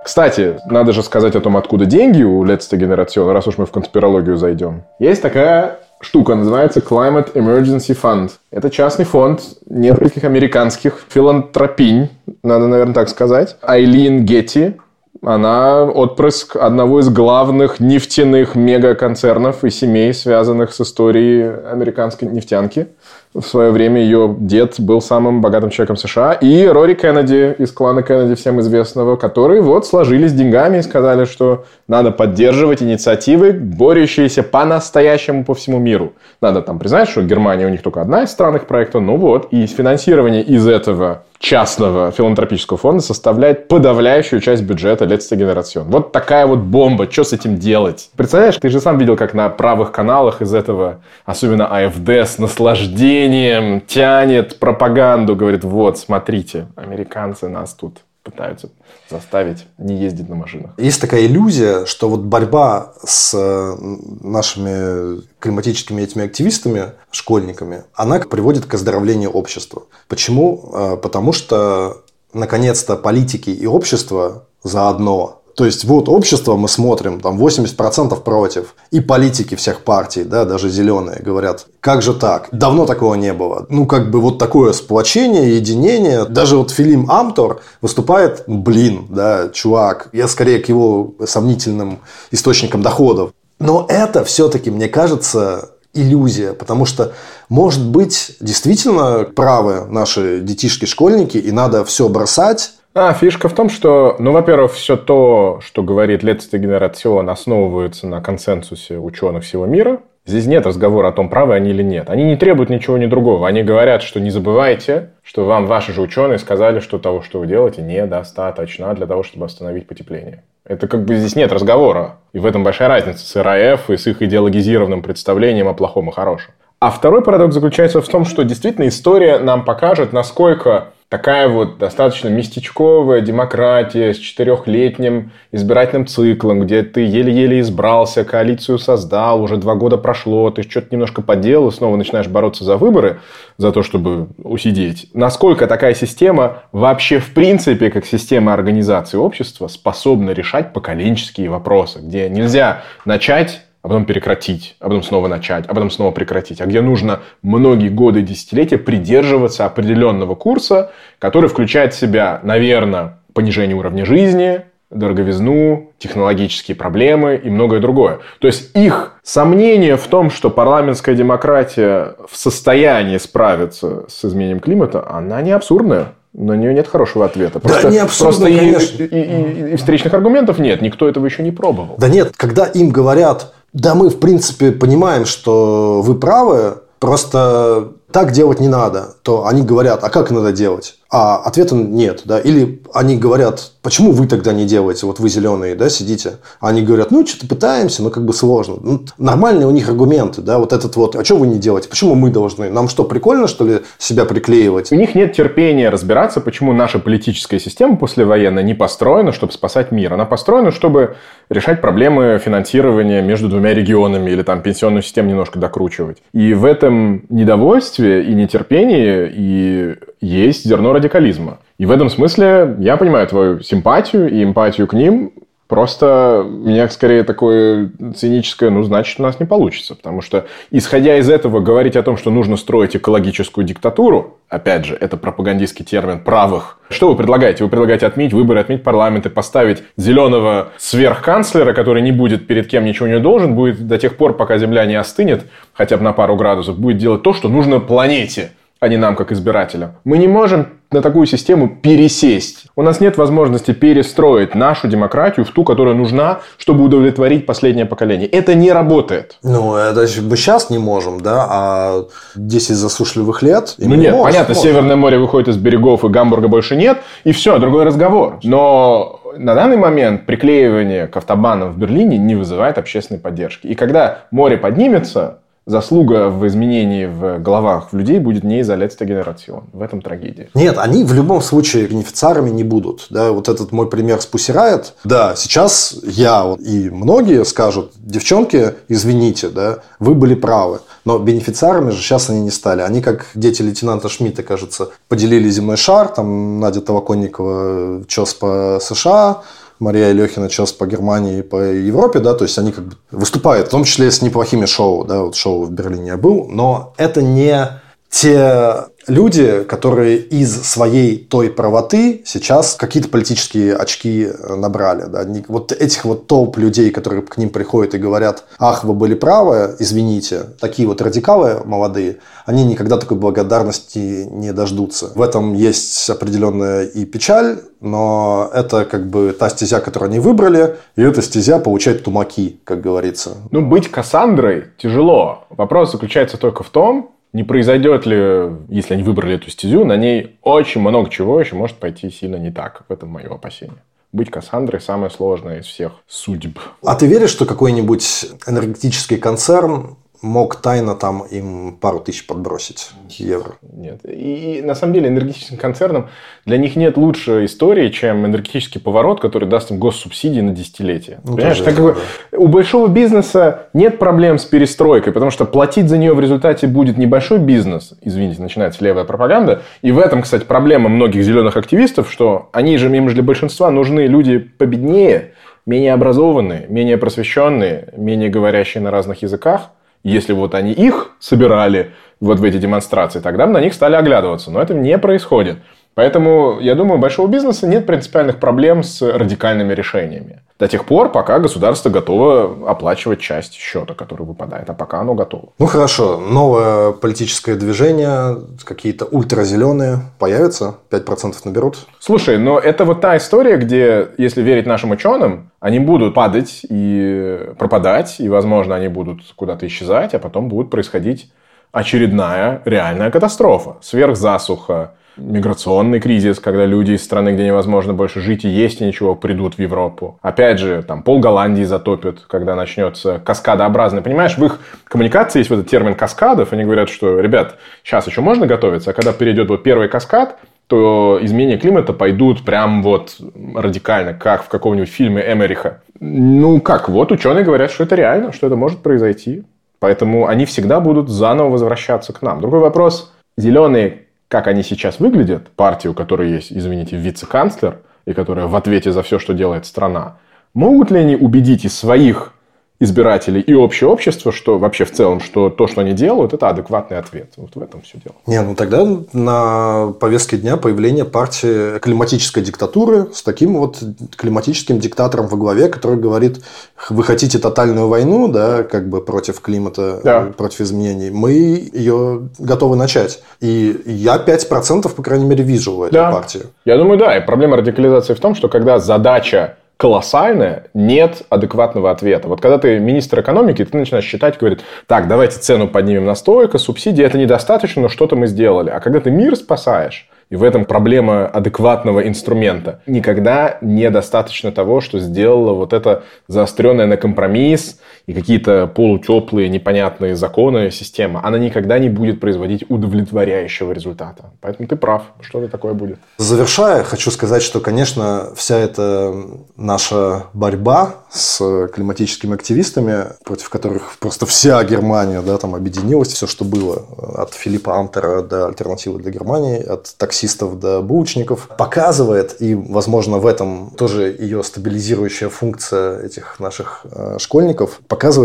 Кстати, надо же сказать о том, откуда деньги у Let's Generation, раз уж мы в конспирологию зайдем. Есть такая штука, называется Climate Emergency Fund. Это частный фонд нескольких американских филантропинь, надо, наверное, так сказать. Айлин Гетти, она отпрыск одного из главных нефтяных мегаконцернов и семей, связанных с историей американской нефтянки – в свое время ее дед был самым богатым человеком США, и Рори Кеннеди из клана Кеннеди, всем известного, которые вот сложились деньгами и сказали, что надо поддерживать инициативы, борющиеся по-настоящему по всему миру. Надо там признать, что Германия у них только одна из странных проектов, ну вот, и финансирование из этого частного филантропического фонда составляет подавляющую часть бюджета Летста Генерацион. Вот такая вот бомба. Что с этим делать? Представляешь, ты же сам видел, как на правых каналах из этого, особенно АФД, с наслаждением тянет пропаганду. Говорит, вот, смотрите, американцы нас тут пытаются заставить не ездить на машинах. Есть такая иллюзия, что вот борьба с э, нашими климатическими этими активистами, школьниками, она приводит к оздоровлению общества. Почему? Э, потому что наконец-то политики и общество заодно то есть вот общество мы смотрим, там 80% против. И политики всех партий, да, даже зеленые, говорят, как же так? Давно такого не было. Ну, как бы вот такое сплочение, единение. Даже вот Филим Амтор выступает, блин, да, чувак, я скорее к его сомнительным источникам доходов. Но это все-таки, мне кажется, иллюзия, потому что, может быть, действительно правы наши детишки-школьники, и надо все бросать, а, фишка в том, что, ну, во-первых, все то, что говорит Летсте Генерацион, основывается на консенсусе ученых всего мира. Здесь нет разговора о том, правы они или нет. Они не требуют ничего ни другого. Они говорят, что не забывайте, что вам ваши же ученые сказали, что того, что вы делаете, недостаточно для того, чтобы остановить потепление. Это как бы здесь нет разговора. И в этом большая разница с РАФ и с их идеологизированным представлением о плохом и хорошем. А второй парадокс заключается в том, что действительно история нам покажет, насколько такая вот достаточно местечковая демократия с четырехлетним избирательным циклом, где ты еле-еле избрался, коалицию создал, уже два года прошло, ты что-то немножко поделал и снова начинаешь бороться за выборы, за то, чтобы усидеть. Насколько такая система вообще в принципе, как система организации общества, способна решать поколенческие вопросы, где нельзя начать а потом прекратить, а потом снова начать, а потом снова прекратить, а где нужно многие годы, десятилетия придерживаться определенного курса, который включает в себя, наверное, понижение уровня жизни, дороговизну, технологические проблемы и многое другое. То есть их сомнение в том, что парламентская демократия в состоянии справиться с изменением климата, она не абсурдная. На нее нет хорошего ответа. Просто, да, не абсурдно, просто конечно. И, и, и, и встречных аргументов нет. Никто этого еще не пробовал. Да нет, когда им говорят, да, мы, в принципе, понимаем, что вы правы, просто так делать не надо, то они говорят, а как надо делать? А ответа нет, да, или они говорят, почему вы тогда не делаете, вот вы зеленые, да, сидите, а они говорят, ну, что-то пытаемся, но как бы сложно. Ну, нормальные у них аргументы, да, вот этот вот, а что вы не делаете, почему мы должны, нам что, прикольно, что ли, себя приклеивать? У них нет терпения разбираться, почему наша политическая система послевоенная не построена, чтобы спасать мир, она построена, чтобы решать проблемы финансирования между двумя регионами или там пенсионную систему немножко докручивать. И в этом недовольстве и нетерпении и есть зерно радикализма. И в этом смысле я понимаю твою симпатию и эмпатию к ним, Просто у меня скорее такое циническое, ну, значит, у нас не получится. Потому что, исходя из этого, говорить о том, что нужно строить экологическую диктатуру, опять же, это пропагандистский термин правых. Что вы предлагаете? Вы предлагаете отменить выборы, отменить парламент и поставить зеленого сверхканцлера, который не будет перед кем ничего не должен, будет до тех пор, пока Земля не остынет, хотя бы на пару градусов, будет делать то, что нужно планете а не нам, как избирателям. Мы не можем на такую систему пересесть. У нас нет возможности перестроить нашу демократию в ту, которая нужна, чтобы удовлетворить последнее поколение. Это не работает. Ну, это мы сейчас не можем, да, а 10 засушливых лет... Ну нет, может, понятно, может. Северное море выходит из берегов, и Гамбурга больше нет, и все, другой разговор. Но на данный момент приклеивание к автобанам в Берлине не вызывает общественной поддержки. И когда море поднимется, заслуга в изменении в головах в людей будет не из-за генерацион. В этом трагедия. Нет, они в любом случае бенефициарами не будут. Да, вот этот мой пример с Pussy Да, сейчас я и многие скажут, девчонки, извините, да, вы были правы. Но бенефициарами же сейчас они не стали. Они, как дети лейтенанта Шмидта, кажется, поделили земной шар. Там Надя Толоконникова чес по США, Мария Алехина сейчас по Германии и по Европе, да, то есть они как бы выступают, в том числе с неплохими шоу, да, вот шоу в Берлине я был, но это не те люди, которые из своей той правоты сейчас какие-то политические очки э, набрали. Да? Вот этих вот топ людей, которые к ним приходят и говорят, ах, вы были правы, извините, такие вот радикалы молодые, они никогда такой благодарности не дождутся. В этом есть определенная и печаль, но это как бы та стезя, которую они выбрали, и эта стезя получает тумаки, как говорится. Ну, быть Кассандрой тяжело. Вопрос заключается только в том, Не произойдет ли, если они выбрали эту стезю, на ней очень много чего еще может пойти сильно не так. В этом мое опасение быть Кассандрой самое сложное из всех судеб. А ты веришь, что какой-нибудь энергетический концерн мог тайно там им пару тысяч подбросить евро. Нет. И, и на самом деле энергетическим концернам для них нет лучшей истории, чем энергетический поворот, который даст им госсубсидии на десятилетия. Ну, Понимаешь, так да. у большого бизнеса нет проблем с перестройкой, потому что платить за нее в результате будет небольшой бизнес. Извините, начинается левая пропаганда. И в этом, кстати, проблема многих зеленых активистов, что они же, им же для большинства нужны люди победнее, менее образованные, менее просвещенные, менее говорящие на разных языках – если вот они их собирали вот в эти демонстрации, тогда бы на них стали оглядываться. Но это не происходит. Поэтому, я думаю, у большого бизнеса нет принципиальных проблем с радикальными решениями. До тех пор, пока государство готово оплачивать часть счета, который выпадает. А пока оно готово. Ну хорошо, новое политическое движение, какие-то ультразеленые появятся, 5% наберут. Слушай, но это вот та история, где, если верить нашим ученым, они будут падать и пропадать, и, возможно, они будут куда-то исчезать, а потом будет происходить очередная реальная катастрофа. Сверхзасуха, миграционный кризис, когда люди из страны, где невозможно больше жить и есть и ничего, придут в Европу. Опять же, там пол Голландии затопят, когда начнется каскадообразный. Понимаешь, в их коммуникации есть вот этот термин каскадов. Они говорят, что, ребят, сейчас еще можно готовиться, а когда перейдет вот первый каскад, то изменения климата пойдут прям вот радикально, как в каком-нибудь фильме Эмериха. Ну как, вот ученые говорят, что это реально, что это может произойти. Поэтому они всегда будут заново возвращаться к нам. Другой вопрос, зеленые как они сейчас выглядят, партию, у которой есть, извините, вице-канцлер, и которая в ответе за все, что делает страна, могут ли они убедить из своих избирателей и общее общество, что вообще в целом, что то, что они делают, это адекватный ответ. Вот в этом все дело. Не, ну тогда на повестке дня появление партии климатической диктатуры с таким вот климатическим диктатором во главе, который говорит, вы хотите тотальную войну, да, как бы против климата, да. против изменений, мы ее готовы начать. И я 5% по крайней мере вижу в этой да. партии. Я думаю, да. И проблема радикализации в том, что когда задача колоссальная, нет адекватного ответа. Вот когда ты министр экономики, ты начинаешь считать, говорит, так, давайте цену поднимем настолько, субсидии это недостаточно, но что-то мы сделали. А когда ты мир спасаешь, и в этом проблема адекватного инструмента. Никогда недостаточно того, что сделала вот эта заостренная на компромисс и какие-то полутеплые, непонятные законы система. Она никогда не будет производить удовлетворяющего результата. Поэтому ты прав, что-то такое будет. Завершая, хочу сказать, что, конечно, вся эта наша борьба с климатическими активистами, против которых просто вся Германия да, там объединилась, все, что было, от Филиппа Антера до альтернативы для Германии, от таксистов до булочников, показывает, и, возможно, в этом тоже ее стабилизирующая функция этих наших э, школьников,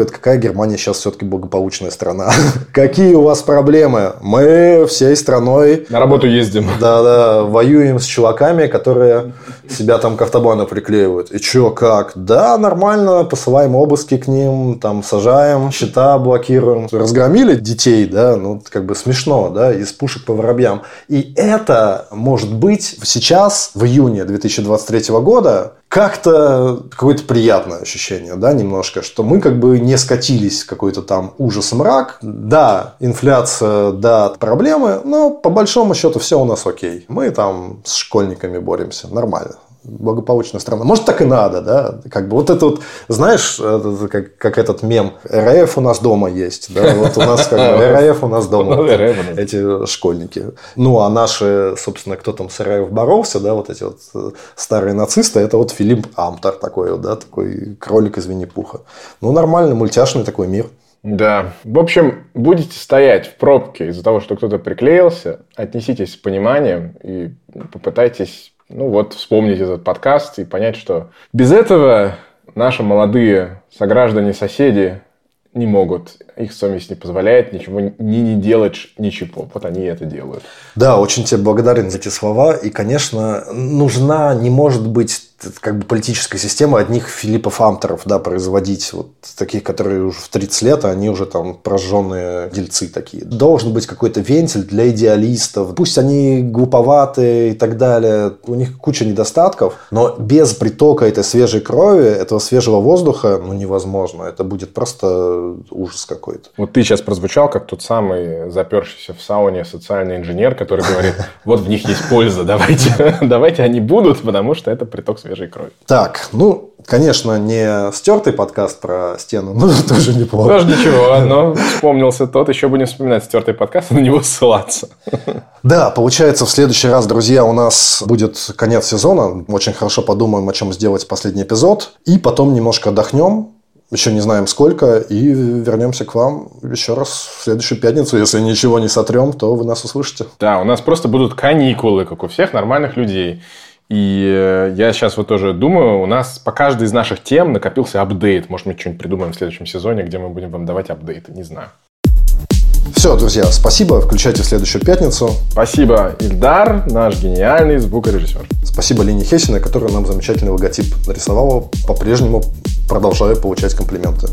какая Германия сейчас все-таки благополучная страна. (laughs) Какие у вас проблемы? Мы всей страной... На работу ездим. Да-да, воюем с чуваками, которые себя там к автобану приклеивают. И что, как? Да, нормально посылаем обыски к ним, там сажаем, счета блокируем. Разгромили детей, да, ну, как бы смешно, да, из пушек по воробьям. И это может быть сейчас, в июне 2023 года, как-то какое-то приятное ощущение, да, немножко, что мы как бы не скатились в какой-то там ужас мрак. Да, инфляция, да, проблемы, но по большому счету все у нас окей. Мы там с школьниками боремся, нормально благополучная страна. Может, так и надо, да? Как бы вот это вот, знаешь, это, как, как этот мем, РФ у нас дома есть, да? Вот у нас как бы РФ у нас дома, (laughs) эти школьники. Ну, а наши, собственно, кто там с РФ боролся, да, вот эти вот э, старые нацисты, это вот Филипп Амтер такой вот, да, такой кролик из Винни-Пуха. Ну, нормальный, мультяшный такой мир. Да. В общем, будете стоять в пробке из-за того, что кто-то приклеился, отнеситесь с пониманием и попытайтесь ну вот, вспомнить этот подкаст и понять, что без этого наши молодые сограждане-соседи не могут. Их совесть не позволяет ничего не, не делать ничего. Вот они это делают. Да, очень тебе благодарен за эти слова. И, конечно, нужна, не может быть как бы политическая система одних Филиппов Амтеров, да, производить вот таких, которые уже в 30 лет, а они уже там прожженные дельцы такие. Должен быть какой-то вентиль для идеалистов. Пусть они глуповатые и так далее, у них куча недостатков, но без притока этой свежей крови, этого свежего воздуха, ну, невозможно. Это будет просто ужас какой какой-то. Вот ты сейчас прозвучал как тот самый запершийся в сауне социальный инженер, который говорит, вот в них есть польза, давайте, (laughs) давайте они будут, потому что это приток свежей крови. Так, ну, конечно, не стертый подкаст про стену, но (laughs) тоже неплохо. Тоже ничего, но вспомнился тот, еще будем вспоминать стертый подкаст и на него ссылаться. Да, получается, в следующий раз, друзья, у нас будет конец сезона. Очень хорошо подумаем, о чем сделать последний эпизод. И потом немножко отдохнем, еще не знаем сколько, и вернемся к вам еще раз в следующую пятницу. Если ничего не сотрем, то вы нас услышите. Да, у нас просто будут каникулы, как у всех нормальных людей. И э, я сейчас вот тоже думаю, у нас по каждой из наших тем накопился апдейт. Может, мы что-нибудь придумаем в следующем сезоне, где мы будем вам давать апдейты, не знаю. Все, друзья, спасибо. Включайте в следующую пятницу. Спасибо, Ильдар, наш гениальный звукорежиссер. Спасибо Лене Хесиной, которая нам замечательный логотип нарисовала. По-прежнему продолжаю получать комплименты.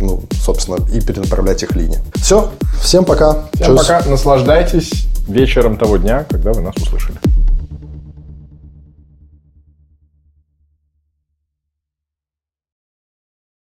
Ну, собственно, и перенаправлять их Лине. Все, всем пока. Всем Чус. пока. Наслаждайтесь вечером того дня, когда вы нас услышали.